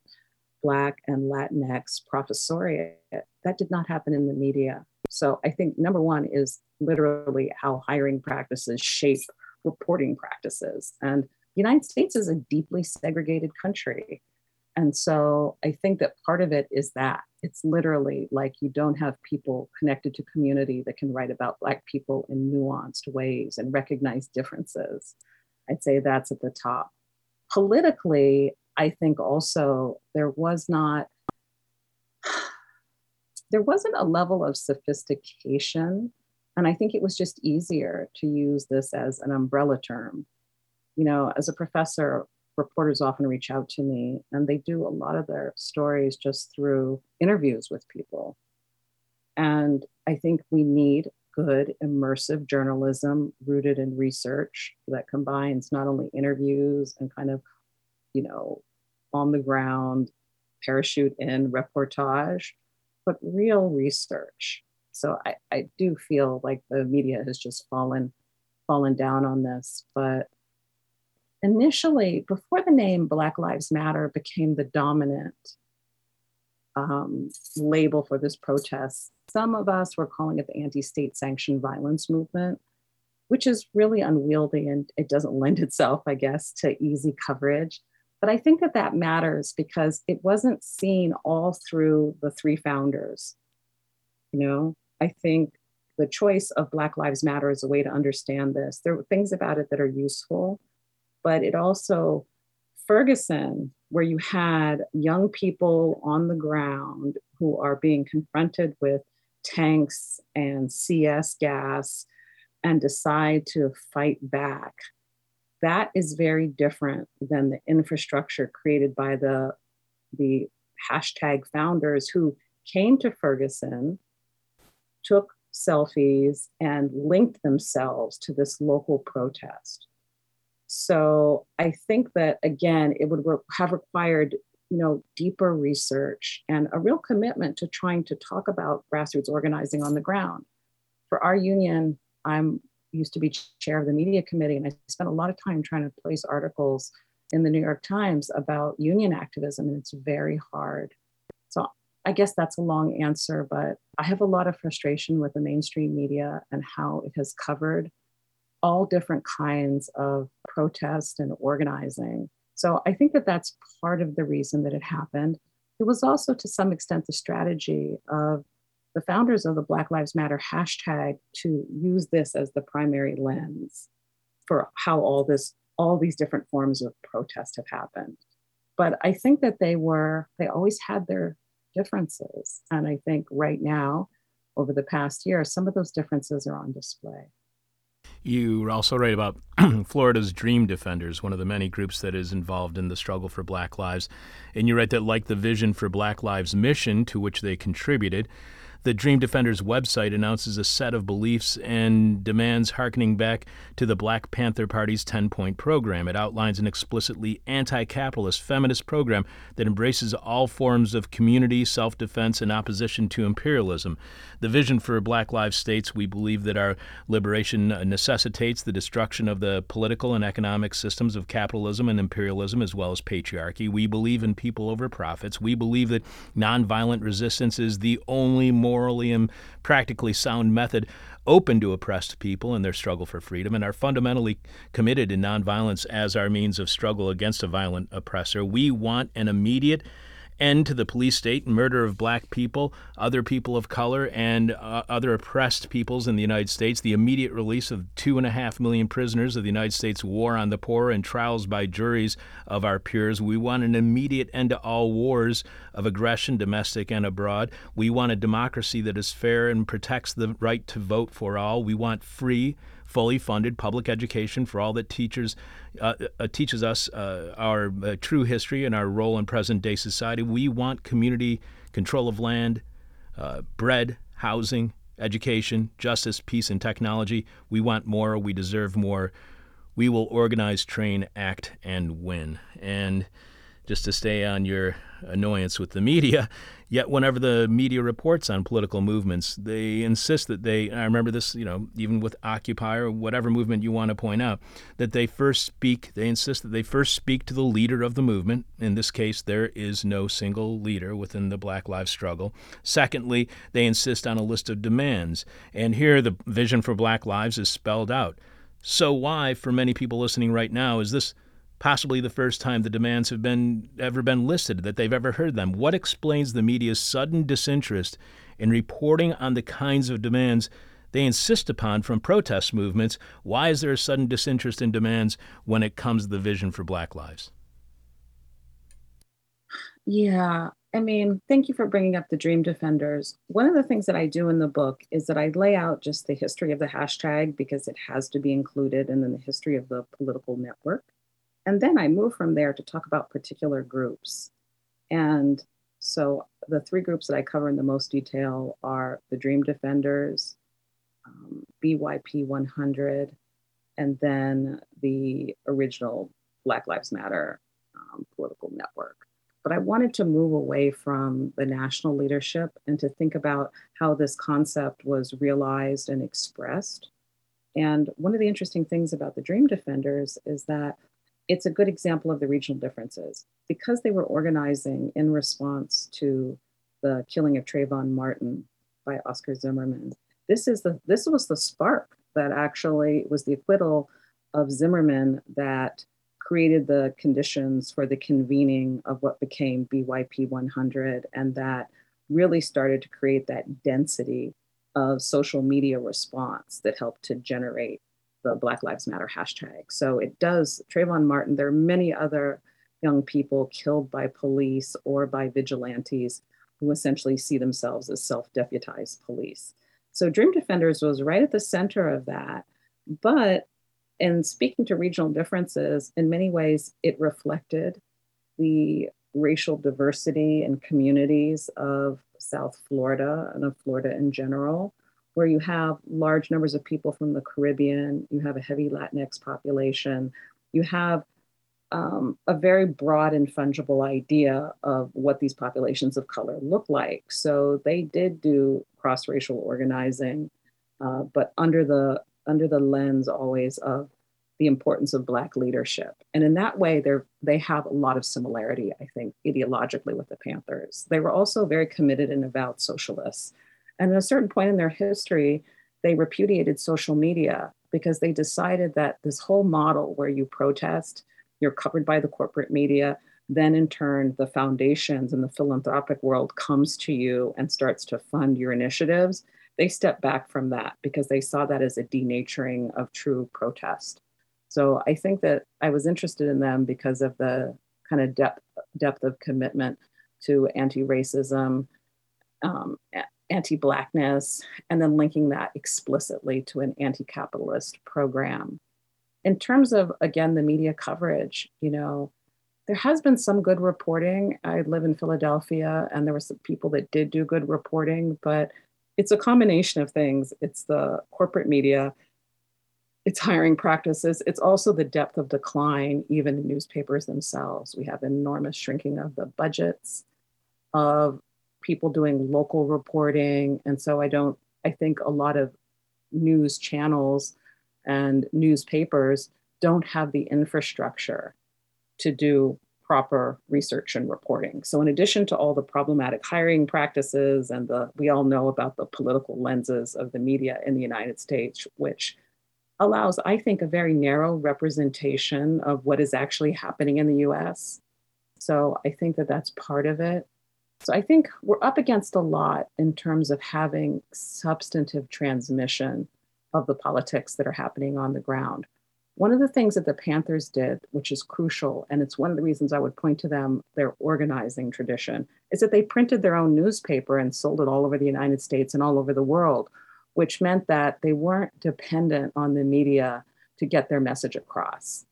Black and Latinx professoriate. That did not happen in the media. So I think number one is literally how hiring practices shape reporting practices. And the United States is a deeply segregated country. And so I think that part of it is that it's literally like you don't have people connected to community that can write about Black people in nuanced ways and recognize differences. I'd say that's at the top politically, I think also there was not there wasn't a level of sophistication and I think it was just easier to use this as an umbrella term. You know, as a professor, reporters often reach out to me and they do a lot of their stories just through interviews with people. And I think we need good immersive journalism rooted in research that combines not only interviews and kind of, you know, on the ground, parachute in reportage, but real research. So I, I do feel like the media has just fallen fallen down on this. But initially, before the name Black Lives Matter became the dominant um, label for this protest, some of us were calling it the anti state sanctioned violence movement, which is really unwieldy and it doesn't lend itself, I guess, to easy coverage. But I think that that matters because it wasn't seen all through the three founders. You know, I think the choice of Black Lives Matter is a way to understand this. There were things about it that are useful, but it also, Ferguson where you had young people on the ground who are being confronted with tanks and CS gas and decide to fight back. That is very different than the infrastructure created by the, the hashtag founders who came to Ferguson, took selfies, and linked themselves to this local protest. So I think that again, it would have required you know deeper research and a real commitment to trying to talk about grassroots organizing on the ground. For our union, I'm used to be chair of the media committee, and I spent a lot of time trying to place articles in the New York Times about union activism, and it's very hard. So I guess that's a long answer, but I have a lot of frustration with the mainstream media and how it has covered all different kinds of protest and organizing. So I think that that's part of the reason that it happened. It was also to some extent the strategy of the founders of the Black Lives Matter hashtag to use this as the primary lens for how all this all these different forms of protest have happened. But I think that they were they always had their differences and I think right now over the past year some of those differences are on display. You also write about Florida's Dream Defenders, one of the many groups that is involved in the struggle for black lives. And you write that, like the Vision for Black Lives mission to which they contributed, the Dream Defenders website announces a set of beliefs and demands harkening back to the Black Panther Party's 10 point program. It outlines an explicitly anti capitalist feminist program that embraces all forms of community, self defense, and opposition to imperialism. The vision for Black Lives states we believe that our liberation necessitates the destruction of the political and economic systems of capitalism and imperialism as well as patriarchy. We believe in people over profits. We believe that nonviolent resistance is the only morally and practically sound method open to oppressed people in their struggle for freedom and are fundamentally committed in nonviolence as our means of struggle against a violent oppressor. We want an immediate end to the police state and murder of black people, other people of color, and uh, other oppressed peoples in the United States, the immediate release of two and a half million prisoners of the United States war on the poor, and trials by juries of our peers. We want an immediate end to all wars of aggression, domestic and abroad. We want a democracy that is fair and protects the right to vote for all. We want free, fully funded public education for all that teachers uh, uh, teaches us uh, our uh, true history and our role in present day society. We want community control of land, uh, bread, housing, education, justice, peace, and technology. We want more. We deserve more. We will organize, train, act, and win. And just to stay on your annoyance with the media. Yet, whenever the media reports on political movements, they insist that they, I remember this, you know, even with Occupy or whatever movement you want to point out, that they first speak, they insist that they first speak to the leader of the movement. In this case, there is no single leader within the Black Lives struggle. Secondly, they insist on a list of demands. And here, the vision for Black Lives is spelled out. So, why, for many people listening right now, is this possibly the first time the demands have been ever been listed that they've ever heard them. What explains the media's sudden disinterest in reporting on the kinds of demands they insist upon from protest movements? Why is there a sudden disinterest in demands when it comes to the vision for Black lives? Yeah, I mean, thank you for bringing up the Dream Defenders. One of the things that I do in the book is that I lay out just the history of the hashtag because it has to be included, and then the history of the political network. And then I move from there to talk about particular groups. And so the three groups that I cover in the most detail are the Dream Defenders, um, BYP 100, and then the original Black Lives Matter um, political network. But I wanted to move away from the national leadership and to think about how this concept was realized and expressed. And one of the interesting things about the Dream Defenders is that it's a good example of the regional differences. Because they were organizing in response to the killing of Trayvon Martin by Oscar Zimmerman, this is the this was the spark that actually was the acquittal of Zimmerman that created the conditions for the convening of what became BYP 100 and that really started to create that density of social media response that helped to generate the Black Lives Matter hashtag. So it does, Trayvon Martin, there are many other young people killed by police or by vigilantes who essentially see themselves as self deputized police. So Dream Defenders was right at the center of that. But in speaking to regional differences, in many ways, it reflected the racial diversity and communities of South Florida and of Florida in general where you have large numbers of people from the Caribbean, you have a heavy Latinx population, you have um, a very broad and fungible idea of what these populations of color look like. So they did do cross-racial organizing, uh, but under the under the lens always of the importance of Black leadership. And in that way, they they have a lot of similarity, I think, ideologically with the Panthers. They were also very committed and avowed socialists. And at a certain point in their history, they repudiated social media because they decided that this whole model where you protest, you're covered by the corporate media, then in turn, the foundations and the philanthropic world comes to you and starts to fund your initiatives. They stepped back from that because they saw that as a denaturing of true protest. So I think that I was interested in them because of the kind of depth depth of commitment to anti-racism um, anti Blackness, and then linking that explicitly to an anti capitalist program. In terms of, again, the media coverage, you know, there has been some good reporting. I live in Philadelphia, and there were some people that did do good reporting, but it's a combination of things. It's the corporate media, it's hiring practices, it's also the depth of decline, even in newspapers themselves. We have enormous shrinking of the budgets of people doing local reporting. And so I don't, I think a lot of news channels and newspapers don't have the infrastructure to do proper research and reporting. So in addition to all the problematic hiring practices and the we all know about the political lenses of the media in the United States which allows I think a very narrow representation of what is actually happening in the US. So I think that that's part of it. So I think we're up against a lot in terms of having substantive transmission of the politics that are happening on the ground. One of the things that the Panthers did, which is crucial, and it's one of the reasons I would point to them, their organizing tradition, is that they printed their own newspaper and sold it all over the United States and all over the world, which meant that they weren't dependent on the media to get their message across.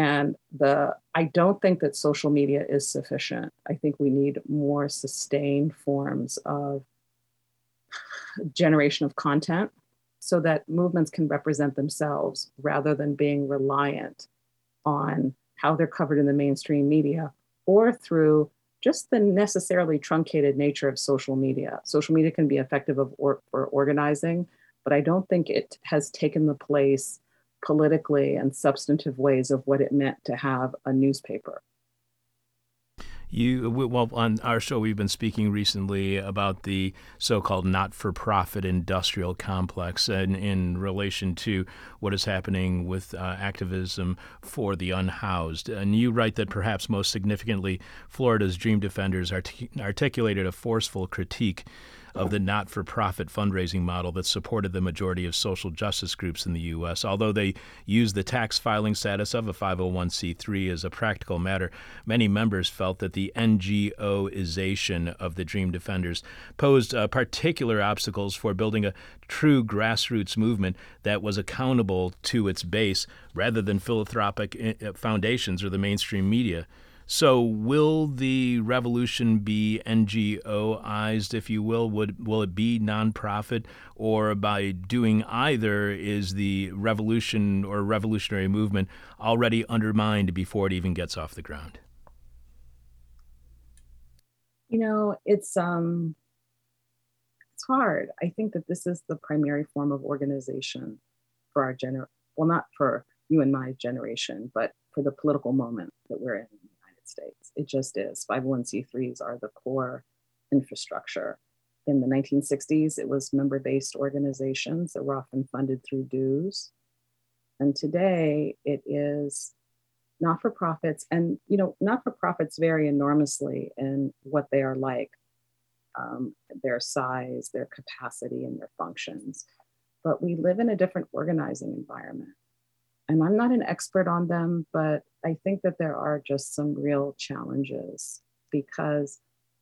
And the I don't think that social media is sufficient. I think we need more sustained forms of generation of content so that movements can represent themselves rather than being reliant on how they're covered in the mainstream media or through just the necessarily truncated nature of social media. Social media can be effective of or, for organizing, but I don't think it has taken the place politically and substantive ways of what it meant to have a newspaper. You well on our show we've been speaking recently about the so-called not-for-profit industrial complex and in relation to what is happening with uh, activism for the unhoused. And you write that perhaps most significantly, Florida's Dream Defenders artic- articulated a forceful critique of the not for profit fundraising model that supported the majority of social justice groups in the U.S. Although they use the tax filing status of a 501c3 as a practical matter, many members felt that the NGOization of the Dream Defenders posed uh, particular obstacles for building a true grassroots movement that was accountable to its base rather than philanthropic uh, foundations or the mainstream media. So, will the revolution be NGOized, if you will? Would will it be nonprofit, or by doing either, is the revolution or revolutionary movement already undermined before it even gets off the ground? You know, it's um, it's hard. I think that this is the primary form of organization for our gener. Well, not for you and my generation, but for the political moment that we're in States. It just is. 501c3s are the core infrastructure. In the 1960s, it was member based organizations that were often funded through dues. And today, it is not for profits. And, you know, not for profits vary enormously in what they are like um, their size, their capacity, and their functions. But we live in a different organizing environment and I'm not an expert on them, but I think that there are just some real challenges because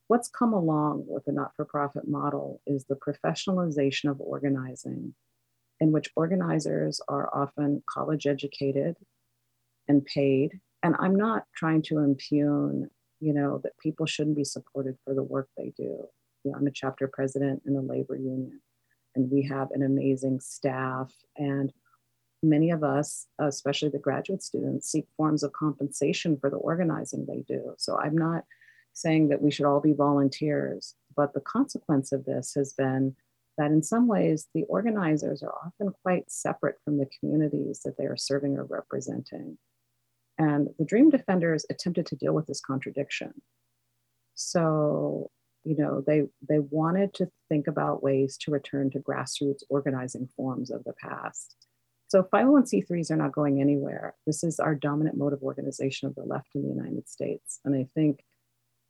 what's come along with the not for profit model is the professionalization of organizing, in which organizers are often college educated and paid. And I'm not trying to impugn, you know, that people shouldn't be supported for the work they do. You know, I'm a chapter president in a labor union, and we have an amazing staff and many of us, especially the graduate students, seek forms of compensation for the organizing they do. So I'm not saying that we should all be volunteers, but the consequence of this has been that in some ways the organizers are often quite separate from the communities that they are serving or representing. And the Dream Defenders attempted to deal with this contradiction. So, you know, they they wanted to think about ways to return to grassroots organizing forms of the past so 501c3s are not going anywhere. This is our dominant mode of organization of the left in the United States. And I think,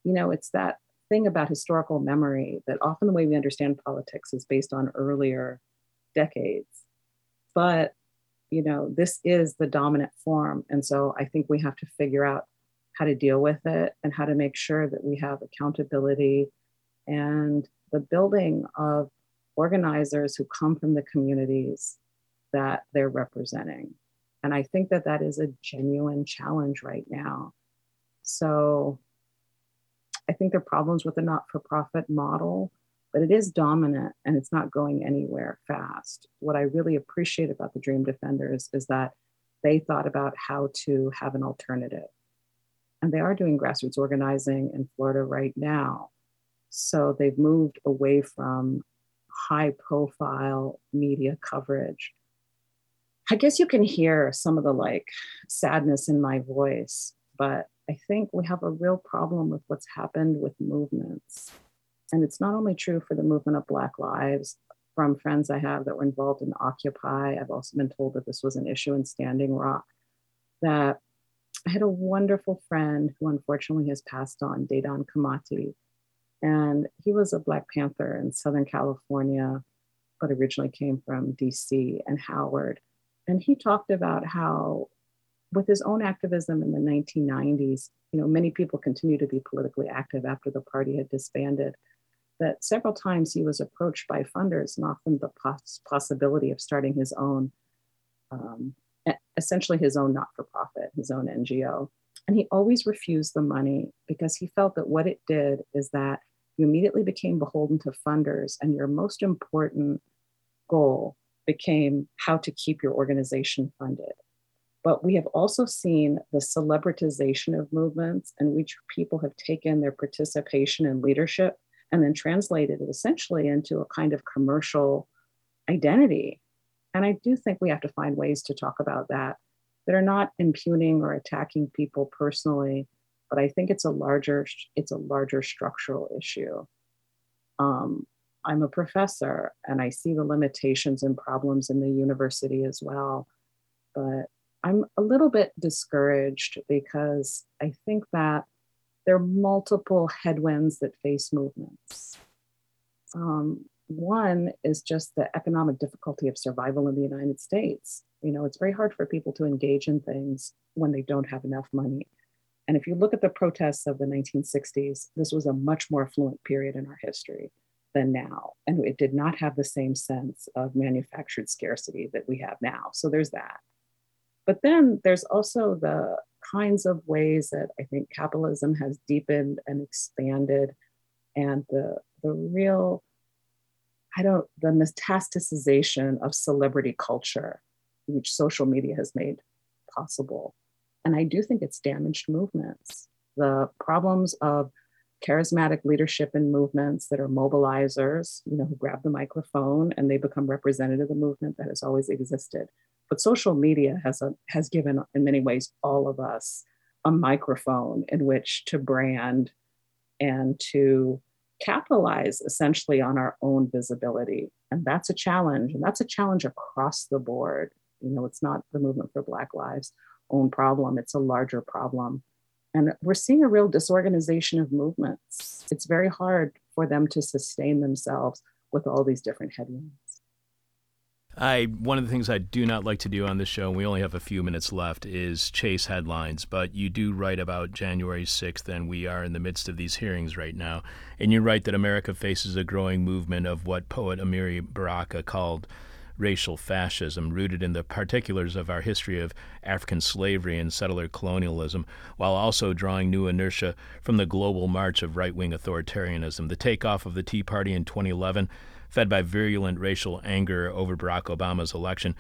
you know, it's that thing about historical memory that often the way we understand politics is based on earlier decades. But, you know, this is the dominant form. And so I think we have to figure out how to deal with it and how to make sure that we have accountability and the building of organizers who come from the communities that they're representing. And I think that that is a genuine challenge right now. So I think there are problems with the not for profit model, but it is dominant and it's not going anywhere fast. What I really appreciate about the Dream Defenders is that they thought about how to have an alternative. And they are doing grassroots organizing in Florida right now. So they've moved away from high profile media coverage. I guess you can hear some of the like sadness in my voice, but I think we have a real problem with what's happened with movements. And it's not only true for the movement of Black Lives, from friends I have that were involved in Occupy. I've also been told that this was an issue in Standing Rock. That I had a wonderful friend who unfortunately has passed on, Dedon Kamathi. And he was a Black Panther in Southern California, but originally came from DC and Howard. And he talked about how with his own activism in the 1990s, you know, many people continue to be politically active after the party had disbanded. That several times he was approached by funders and often the poss- possibility of starting his own, um, essentially his own not for profit, his own NGO. And he always refused the money because he felt that what it did is that you immediately became beholden to funders, and your most important goal became how to keep your organization funded. But we have also seen the celebritization of movements in which people have taken their participation and leadership and then translated it essentially into a kind of commercial identity. And I do think we have to find ways to talk about that that are not impugning or attacking people personally, but I think it's a larger it's a larger structural issue. Um, I'm a professor and I see the limitations and problems in the university as well. But I'm a little bit discouraged because I think that there are multiple headwinds that face movements. Um, one is just the economic difficulty of survival in the United States. You know, it's very hard for people to engage in things when they don't have enough money. And if you look at the protests of the 1960s, this was a much more affluent period in our history than now. And it did not have the same sense of manufactured scarcity that we have now. So there's that. But then there's also the kinds of ways that I think capitalism has deepened and expanded, and the, the real, I don't, the metastasization of celebrity culture, which social media has made possible. And I do think it's damaged movements. The problems of charismatic leadership in movements that are mobilizers, you know, who grab the microphone and they become representative of the movement that has always existed. But social media has a has given in many ways all of us a microphone in which to brand and to capitalize essentially on our own visibility. And that's a challenge. And that's a challenge across the board. You know, it's not the movement for Black Lives own problem, it's a larger problem. And we're seeing a real disorganization of movements. It's very hard for them to sustain themselves with all these different headwinds. I one of the things I do not like to do on this show, and we only have a few minutes left, is chase headlines. But you do write about January 6th, and we are in the midst of these hearings right now. And you write that America faces a growing movement of what poet Amiri Baraka called racial fascism, rooted in the particulars of our history of African slavery and settler colonialism, while also drawing new inertia from the global march of right wing authoritarianism. The takeoff of the Tea Party in 2011 fed by virulent racial anger over Barack Obama's election,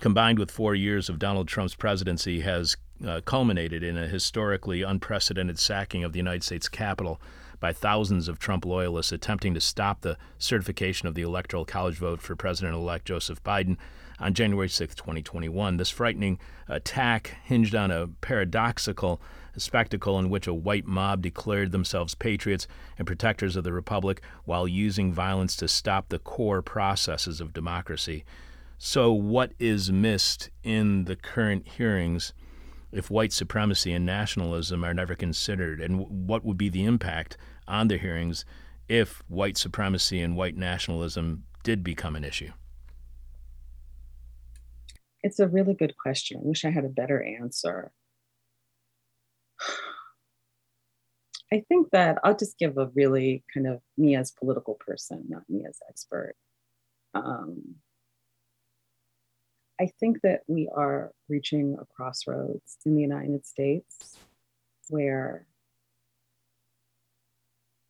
combined with four years of Donald Trump's presidency, has uh, culminated in a historically unprecedented sacking of the United States Capitol by thousands of Trump loyalists attempting to stop the certification of the Electoral College vote for President elect Joseph Biden on January 6, 2021. This frightening attack hinged on a paradoxical spectacle in which a white mob declared themselves patriots and protectors of the republic while using violence to stop the core processes of democracy. So, what is missed in the current hearings if white supremacy and nationalism are never considered? And what would be the impact on the hearings if white supremacy and white nationalism did become an issue? It's a really good question. I wish I had a better answer. I think that I'll just give a really kind of me as political person, not me as expert. Um, I think that we are reaching a crossroads in the United States where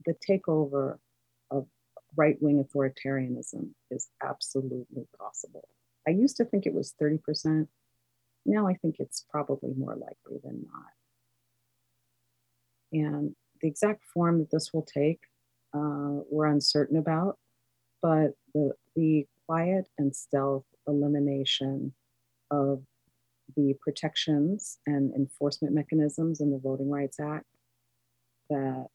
the takeover of right wing authoritarianism is absolutely possible. I used to think it was 30%. Now I think it's probably more likely than not. And the exact form that this will take, uh, we're uncertain about, but the, the quiet and stealth elimination of the protections and enforcement mechanisms in the Voting Rights Act that,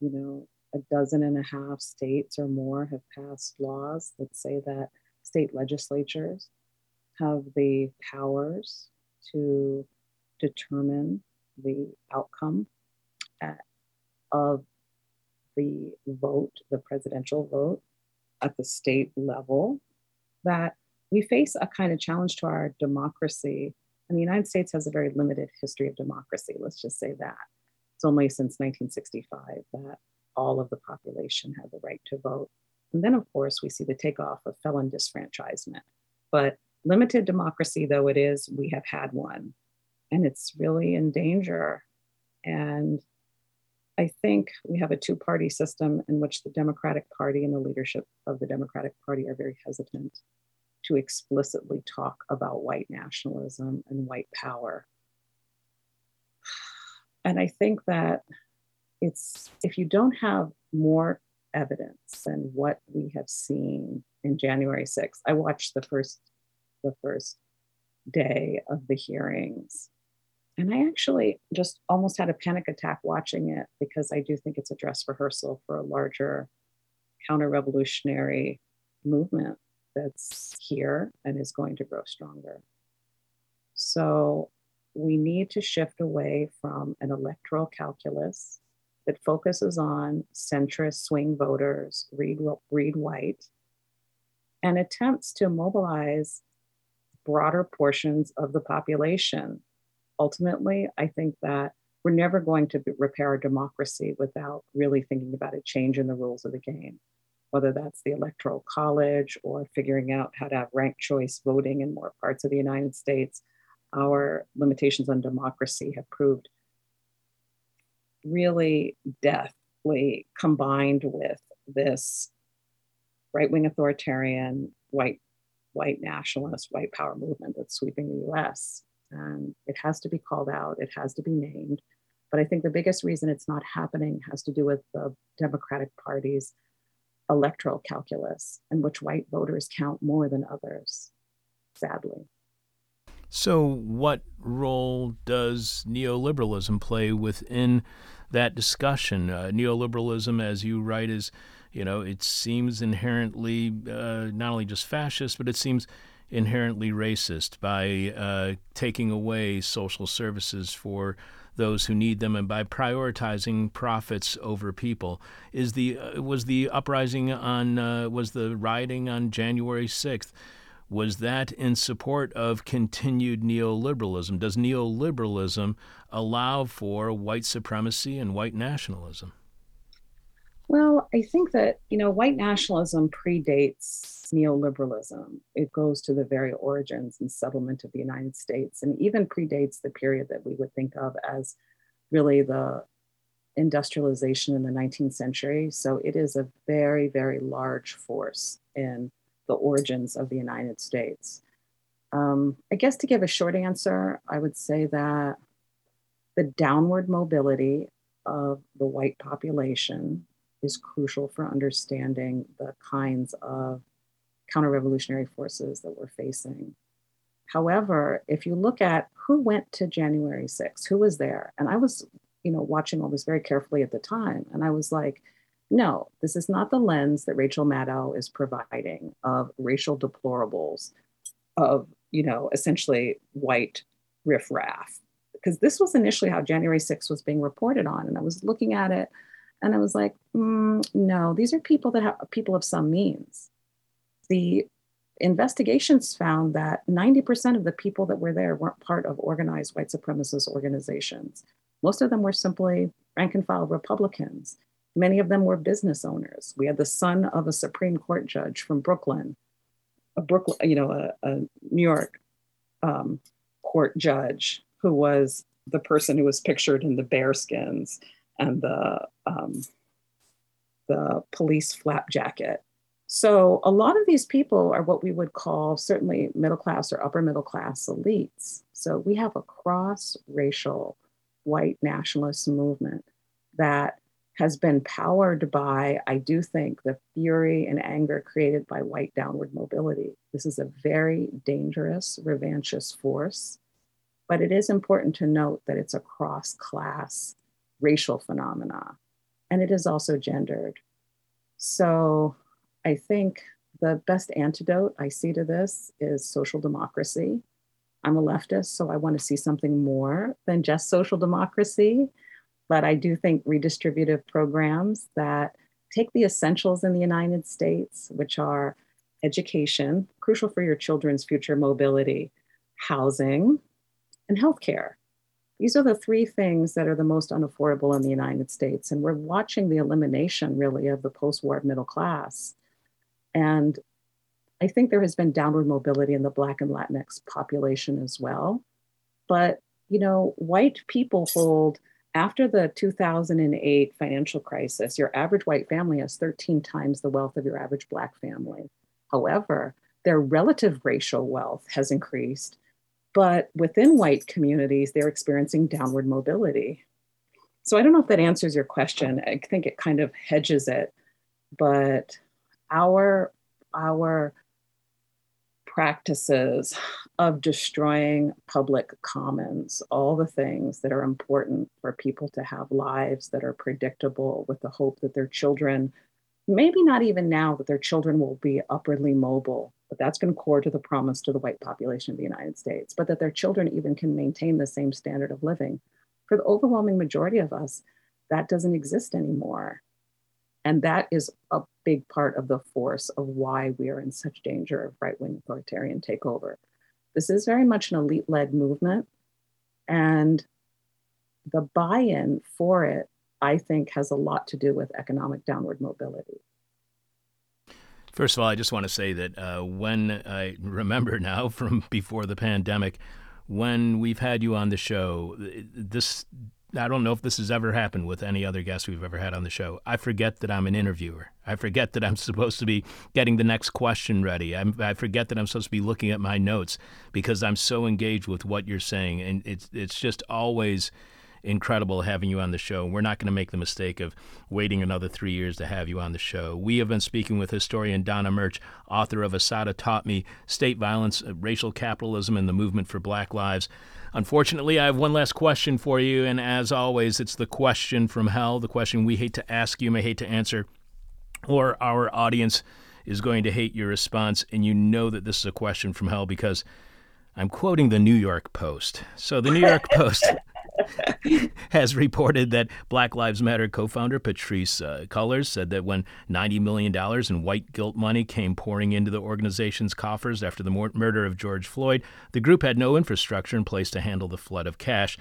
you know, a dozen and a half states or more have passed laws that say that state legislatures have the powers to determine the outcome at, of the vote, the presidential vote at the state level, that we face a kind of challenge to our democracy. And the United States has a very limited history of democracy, let's just say that. It's only since 1965 that all of the population had the right to vote. And then, of course, we see the takeoff of felon disfranchisement. But limited democracy though it is, we have had one, and it's really in danger. And I think we have a two party system in which the Democratic Party and the leadership of the Democratic Party are very hesitant to explicitly talk about white nationalism and white power. And I think that it's if you don't have more evidence than what we have seen in January 6th, I watched the first the first day of the hearings. And I actually just almost had a panic attack watching it because I do think it's a dress rehearsal for a larger counter revolutionary movement that's here and is going to grow stronger. So we need to shift away from an electoral calculus that focuses on centrist swing voters, read, white, and attempts to mobilize broader portions of the population. Ultimately, I think that we're never going to repair a democracy without really thinking about a change in the rules of the game whether that's the electoral college or figuring out how to have ranked choice voting in more parts of the United States, our limitations on democracy have proved really deathly combined with this right-wing authoritarian white white nationalist white power movement that's sweeping the US and it has to be called out. It has to be named. But i think the biggest reason it's not happening has to do with the democratic party's electoral calculus in which white voters count more than others, sadly. So, what role does neoliberalism play within that discussion? Uh, neoliberalism, as you write, is, you know, it seems inherently uh, not only just fascist, but it seems inherently racist by uh, taking away social services for those who need them and by prioritizing profits over people. Is the uh, was the uprising on uh, was the rioting on January 6th was that in support of continued neoliberalism? Does neoliberalism allow for white supremacy and white nationalism? Well, I think that, you know, white nationalism predates neoliberalism. It goes to the very origins and settlement of the United States and even predates the period that we would think of as really the industrialization in the 19th century. So it is a very, very large force in the origins of the United States. Um, I guess to give a short answer, I would say that the downward mobility of the white population is crucial for understanding the kinds of counter revolutionary forces that we're facing. However, if you look at who went to January 6th, who was there, and I was, you know, watching all this very carefully at the time, and I was like, no, this is not the lens that Rachel Maddow is providing of racial deplorables, of, you know, essentially white riffraff. Because this was initially how January 6th was being reported on. And I was looking at it and I was like, mm, no, these are people that have people of some means. The investigations found that 90% of the people that were there weren't part of organized white supremacist organizations. Most of them were simply rank and file Republicans. Many of them were business owners. We had the son of a Supreme Court judge from Brooklyn, a Brooklyn, you know, a, a New York um, court judge who was the person who was pictured in the bearskins and the um, the police flap jacket. So a lot of these people are what we would call certainly middle class or upper middle class elites. So we have a cross racial white nationalist movement that has been powered by, I do think, the fury and anger created by white downward mobility. This is a very dangerous, revanchist force, but it is important to note that it's a cross class racial phenomena, and it is also gendered. So I think the best antidote I see to this is social democracy. I'm a leftist, so I want to see something more than just social democracy. But I do think redistributive programs that take the essentials in the United States, which are education, crucial for your children's future mobility, housing, and healthcare. These are the three things that are the most unaffordable in the United States. And we're watching the elimination, really, of the post war middle class. And I think there has been downward mobility in the Black and Latinx population as well. But, you know, white people hold, after the 2008 financial crisis, your average white family has 13 times the wealth of your average Black family. However, their relative racial wealth has increased but within white communities, they're experiencing downward mobility. So I don't know if that answers your question. I think it kind of hedges it, but our our practices of destroying public commons, all the things that are important for people to have lives that are predictable with the hope that their children, maybe not even now, that their children will be upwardly mobile but that's been core to the promise to the white population of the United States, but that their children even can maintain the same standard of living. For the overwhelming majority of us, that doesn't exist anymore. And that is a big part of the force of why we are in such danger of right wing authoritarian takeover. This is very much an elite led movement. And the buy in for it, I think, has a lot to do with economic downward mobility. First of all, I just want to say that uh, when I remember now from before the pandemic, when we've had you on the show, this I don't know if this has ever happened with any other guest we've ever had on the show. I forget that I'm an interviewer. I forget that I'm supposed to be getting the next question ready. I'm, i forget that I'm supposed to be looking at my notes because I'm so engaged with what you're saying, and it's it's just always incredible having you on the show. We're not going to make the mistake of waiting another three years to have you on the show. We have been speaking with historian Donna Murch, author of Assata Taught Me State Violence, uh, Racial Capitalism, and the Movement for Black Lives. Unfortunately, I have one last question for you, and as always, it's the question from hell, the question we hate to ask you, may hate to answer, or our audience is going to hate your response, and you know that this is a question from hell because I'm quoting the New York Post. So the New York Post has reported that Black Lives Matter co founder Patrisse uh, Cullors said that when $90 million in white guilt money came pouring into the organization's coffers after the mor- murder of George Floyd, the group had no infrastructure in place to handle the flood of cash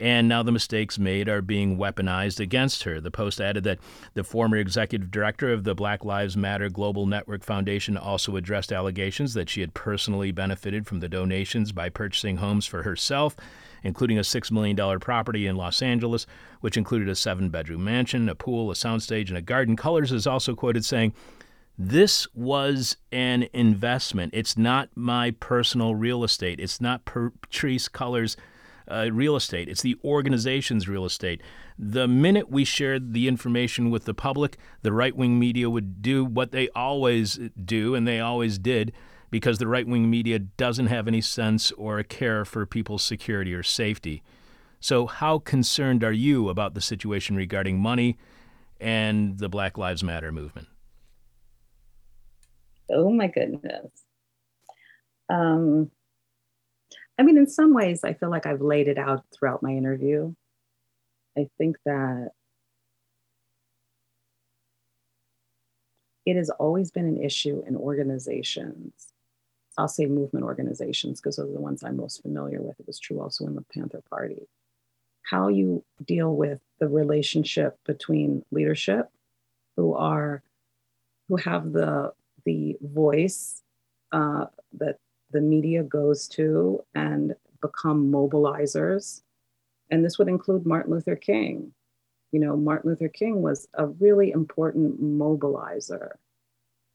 and now the mistakes made are being weaponized against her. The Post added that the former executive director of the Black Lives Matter Global Network Foundation also addressed allegations that she had personally benefited from the donations by purchasing homes for herself including a $6 million property in Los Angeles, which included a seven bedroom mansion, a pool, a soundstage, and a garden. Cullors is also quoted saying, this was an investment. It's not my personal real estate. It's not Patrisse Cullors' uh, real estate. It's the organization's real estate. The minute we shared the information with the public, the right wing media would do what they always do, and they always did because the right wing media doesn't have any sense or a care for people's security or safety. So, how concerned are you about the situation regarding money and the Black Lives Matter movement? Oh my goodness. Um, I mean, in some ways, I feel like I've laid it out throughout my interview. I think that it has always been an issue in organizations I'll say movement organizations because those are the ones I'm most familiar with. It was true also in the Panther Party. how you deal with the relationship between leadership who are who have the the voice uh, that the media goes to and become mobilizers and this would include martin luther king you know martin luther king was a really important mobilizer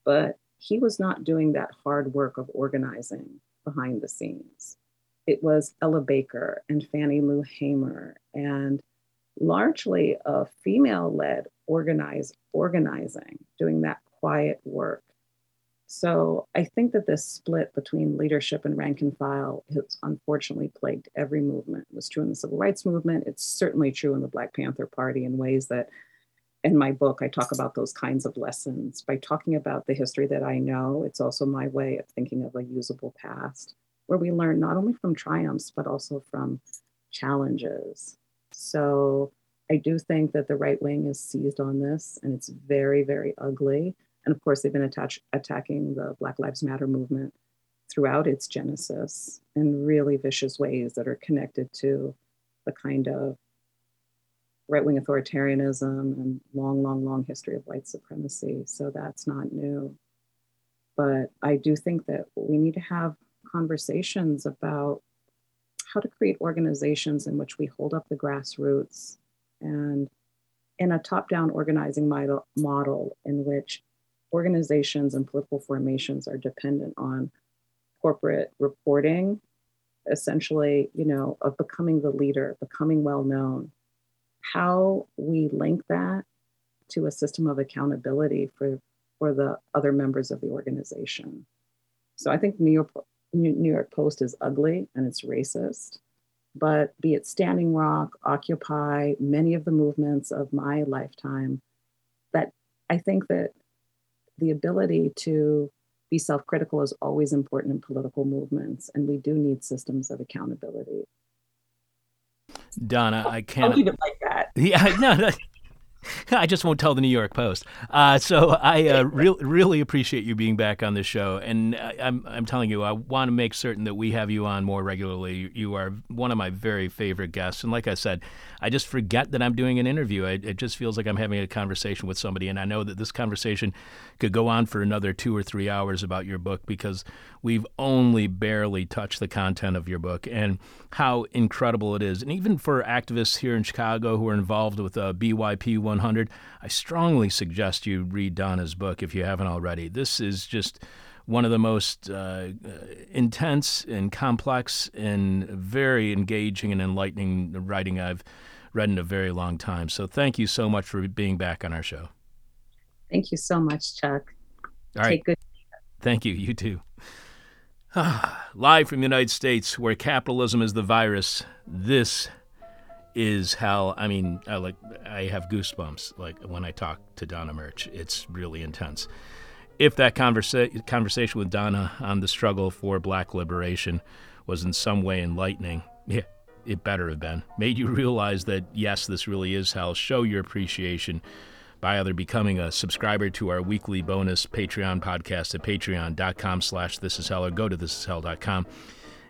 but he was not doing that hard work of organizing behind the scenes it was Ella Baker and Fannie Lou Hamer and largely a female led organize, organizing, doing that quiet work. So I think that this split between leadership and rank and file has unfortunately plagued every movement. It was true in the civil rights movement. It's certainly true in the Black Panther Party in ways that in my book I talk about those kinds of lessons. By talking about the history that I know, it's also my way of thinking of a usable past where we learn not only from triumphs, but also from challenges. So I do think that the right wing is seized on this, and it's very, very ugly. And of course, they've been attach- attacking the Black Lives Matter movement throughout its genesis in really vicious ways that are connected to the kind of right wing authoritarianism and long, long, long history of white supremacy. So that's not new. But I do think that we need to have conversations about how to create organizations in which we hold up the grassroots and in a top down organizing model, in which organizations and political formations are dependent on corporate reporting essentially you know of becoming the leader becoming well known how we link that to a system of accountability for for the other members of the organization so i think new york New York Post is ugly and it's racist. But be it Standing Rock, Occupy, many of the movements of my lifetime, that I think that the ability to be self critical is always important in political movements, and we do need systems of accountability. Donna, I can't. I'll leave it like that. Yeah, no, I just won't tell the New York Post. Uh, so I uh, re- really appreciate you being back on the show, and I, I'm I'm telling you, I want to make certain that we have you on more regularly. You are one of my very favorite guests, and like I said, I just forget that I'm doing an interview. It, it just feels like I'm having a conversation with somebody, and I know that this conversation could go on for another two or three hours about your book because we've only barely touched the content of your book and how incredible it is. And even for activists here in Chicago who are involved with uh, BYP 100, I strongly suggest you read Donna's book if you haven't already. This is just one of the most uh, intense and complex and very engaging and enlightening writing I've read in a very long time. So thank you so much for being back on our show. Thank you so much, Chuck. All right. Take good. Thank you. You too. Live from the United States, where capitalism is the virus. This is hell. I mean, I like I have goosebumps like when I talk to Donna Murch. It's really intense. If that conversa- conversation with Donna on the struggle for black liberation was in some way enlightening, yeah, it better have been. Made you realize that yes, this really is hell. Show your appreciation by either becoming a subscriber to our weekly bonus Patreon podcast at patreon.com slash this is hell or go to thisishell.com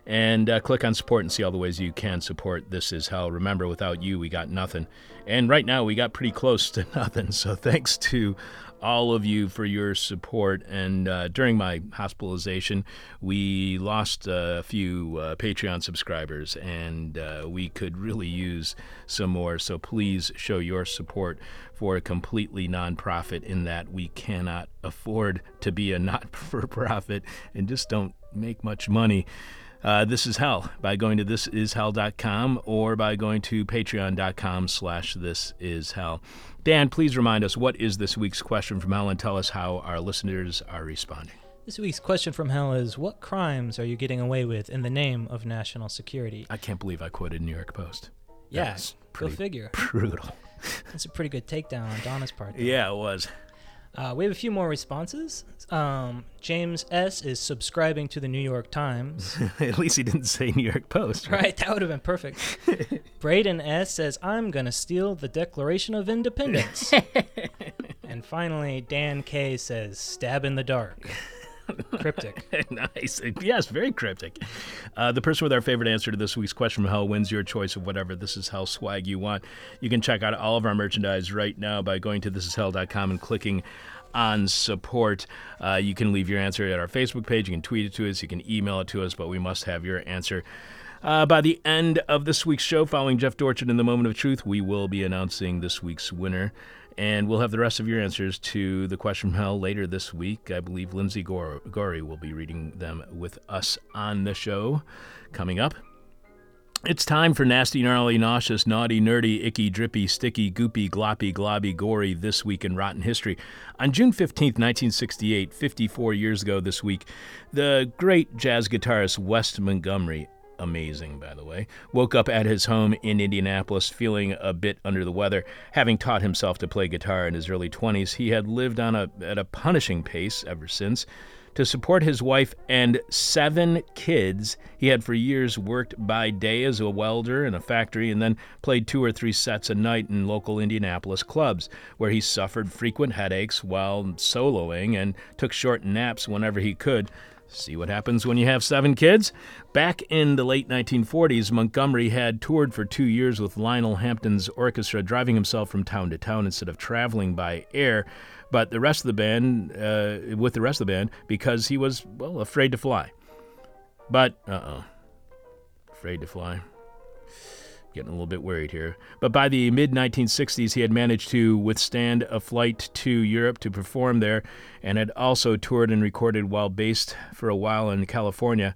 and uh, click on support and see all the ways you can support This Is Hell. Remember, without you, we got nothing. And right now, we got pretty close to nothing. So thanks to all of you for your support. And uh, during my hospitalization, we lost a few uh, Patreon subscribers, and uh, we could really use some more. So please show your support for a completely nonprofit in that we cannot afford to be a not for profit and just don't make much money. Uh, this is hell by going to thisishell.com or by going to patreon.com slash this is hell dan please remind us what is this week's question from hell and tell us how our listeners are responding This week's question from hell is What crimes are you getting away with in the name of national security? i can't believe i quoted new york post That Yeah, go figure. brutal That's a pretty good takedown on Donna's part. there. yeah it was Uh, we have a few more responses. Um, James S. is subscribing to the New York Times. at least he didn't say new york post right, that would have been perfect. Braden S. says, I'm going to steal the Declaration of Independence. and finally, Dan K. says, stab in the dark. Cryptic. nice. Yes, very cryptic. Uh, the person with our favorite answer to this week's question from hell wins your choice of whatever This Is Hell swag you want. You can check out all of our merchandise right now by going to thisishell.com and clicking on support. Uh, you can leave your answer at our Facebook page. You can tweet it to us. You can email it to us, but we must have your answer. Uh, by the end of this week's show, following Jeff Dorchen in the moment of truth, we will be announcing this week's winner. And we'll have the rest of your answers to the question from hell later this week. I believe Lindsay Gorey will be reading them with us on the show coming up. It's time for nasty, gnarly, nauseous, naughty, nerdy, icky, drippy, sticky, goopy, gloppy, globby, gory this week in rotten history. On June 15, 1968, 54 years ago this week, the great jazz guitarist Wes Montgomery amazing, by the way, woke up at his home in Indianapolis feeling a bit under the weather. Having taught himself to play guitar in his early 20s, he had lived on a, at a punishing pace ever since. To support his wife and seven kids, he had for years worked by day as a welder in a factory and then played two or three sets a night in local Indianapolis clubs, where he suffered frequent headaches while soloing and took short naps whenever he could. See what happens when you have seven kids? Back in the late 1940s, Montgomery had toured for two years with Lionel Hampton's orchestra, driving himself from town to town instead of traveling by air. But the rest of the band, uh, with the rest of the band, because he was, well, afraid to fly. But, uh oh. Afraid to fly. Getting a little bit worried here. But by the mid 1960s, he had managed to withstand a flight to Europe to perform there and had also toured and recorded while based for a while in California.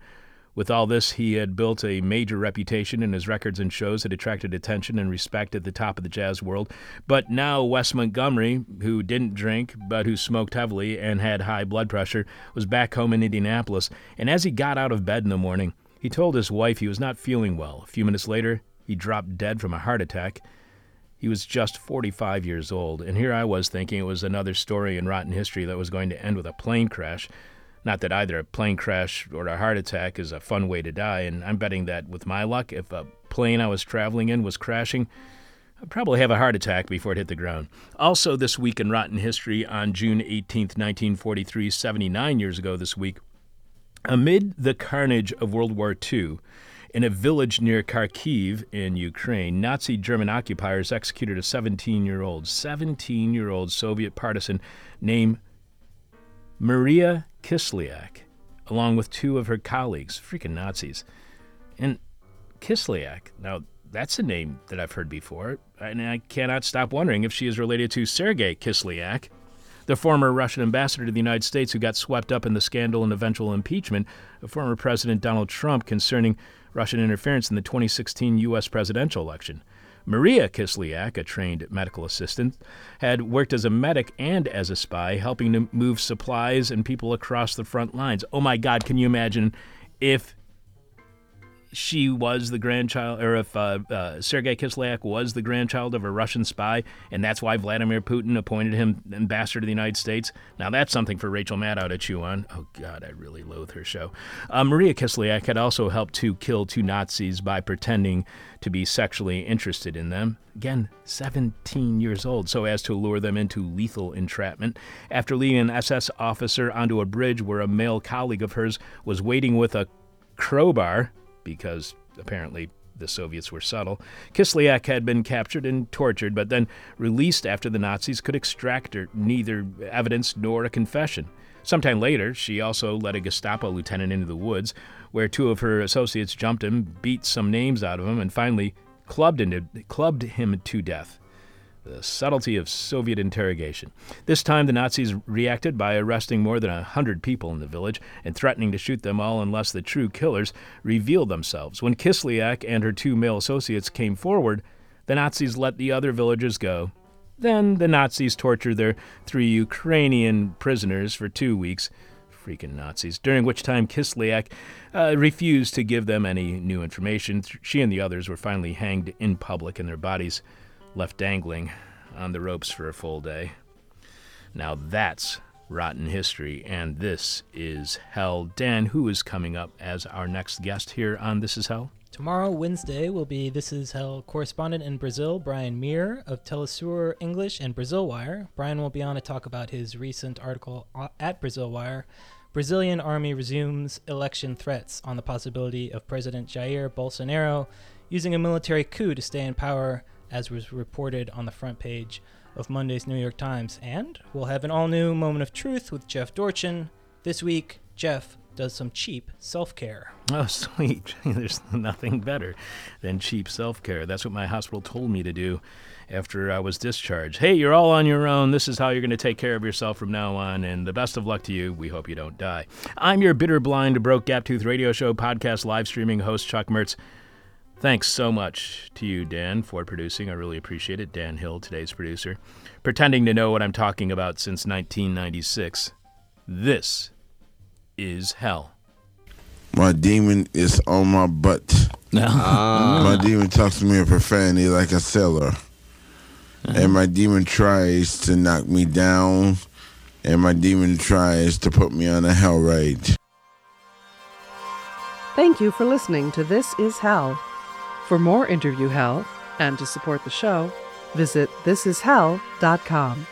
With all this, he had built a major reputation, and his records and shows had attracted attention and respect at the top of the jazz world. But now, Wes Montgomery, who didn't drink but who smoked heavily and had high blood pressure, was back home in Indianapolis. And as he got out of bed in the morning, he told his wife he was not feeling well. A few minutes later, he dropped dead from a heart attack. He was just 45 years old, and here I was thinking it was another story in rotten history that was going to end with a plane crash. Not that either a plane crash or a heart attack is a fun way to die, and I'm betting that with my luck, if a plane I was traveling in was crashing, I'd probably have a heart attack before it hit the ground. Also, this week in Rotten History, on June 18, 1943, 79 years ago this week, amid the carnage of World War II, in a village near Kharkiv in Ukraine, Nazi German occupiers executed a 17 year old, 17 year old Soviet partisan named Maria Kislyak, along with two of her colleagues, freaking Nazis. And Kislyak, now that's a name that I've heard before, and I cannot stop wondering if she is related to Sergei Kislyak, the former Russian ambassador to the United States who got swept up in the scandal and eventual impeachment of former President Donald Trump concerning Russian interference in the 2016 U.S. presidential election. Maria Kislyak, a trained medical assistant, had worked as a medic and as a spy, helping to move supplies and people across the front lines. Oh my God, can you imagine if she was the grandchild, or if uh, uh, Sergei Kislyak was the grandchild of a Russian spy, and that's why Vladimir Putin appointed him ambassador to the United States. Now that's something for Rachel Maddow to chew on. Oh God, I really loathe her show. Uh, Maria Kislyak had also helped to kill two Nazis by pretending to be sexually interested in them. Again, 17 years old, so as to lure them into lethal entrapment. After leading an SS officer onto a bridge where a male colleague of hers was waiting with a crowbar because apparently the Soviets were subtle. Kislyak had been captured and tortured, but then released after the Nazis could extract her neither evidence nor a confession. Sometime later, she also led a Gestapo lieutenant into the woods, where two of her associates jumped him, beat some names out of him, and finally clubbed, clubbed him to death the subtlety of Soviet interrogation. This time, the Nazis reacted by arresting more than a hundred people in the village and threatening to shoot them all unless the true killers revealed themselves. When Kislyak and her two male associates came forward, the Nazis let the other villagers go. Then the Nazis tortured their three Ukrainian prisoners for two weeks. Freaking Nazis. During which time Kislyak uh, refused to give them any new information. She and the others were finally hanged in public, and their bodies left dangling on the ropes for a full day. Now that's rotten history, and this is Hell. Dan, who is coming up as our next guest here on This Is Hell? Tomorrow, Wednesday, will be This Is Hell correspondent in Brazil, Brian Mier of Telesur English and Brazil Wire. Brian will be on to talk about his recent article at Brazil Wire Brazilian army resumes election threats on the possibility of President Jair Bolsonaro using a military coup to stay in power, as was reported on the front page of Monday's New York Times. And we'll have an all new moment of truth with Jeff Dorchen. This week, Jeff does some cheap self care. Oh, sweet. There's nothing better than cheap self care. That's what my hospital told me to do after I was discharged. Hey, you're all on your own. This is how you're going to take care of yourself from now on, and the best of luck to you. We hope you don't die. I'm your bitter, blind, broke, gap tooth radio show podcast live streaming host, Chuck Mertz. Thanks so much to you, Dan, for producing. I really appreciate it. Dan Hill, today's producer, pretending to know what I'm talking about since 1996. This is hell. My demon is on my butt. Ah. My demon talks to me in profanity like a sailor. And my demon tries to knock me down. And my demon tries to put me on a hell ride. Thank you for listening to This Is Hell. For more interview hell and to support the show, visit thisishell.com.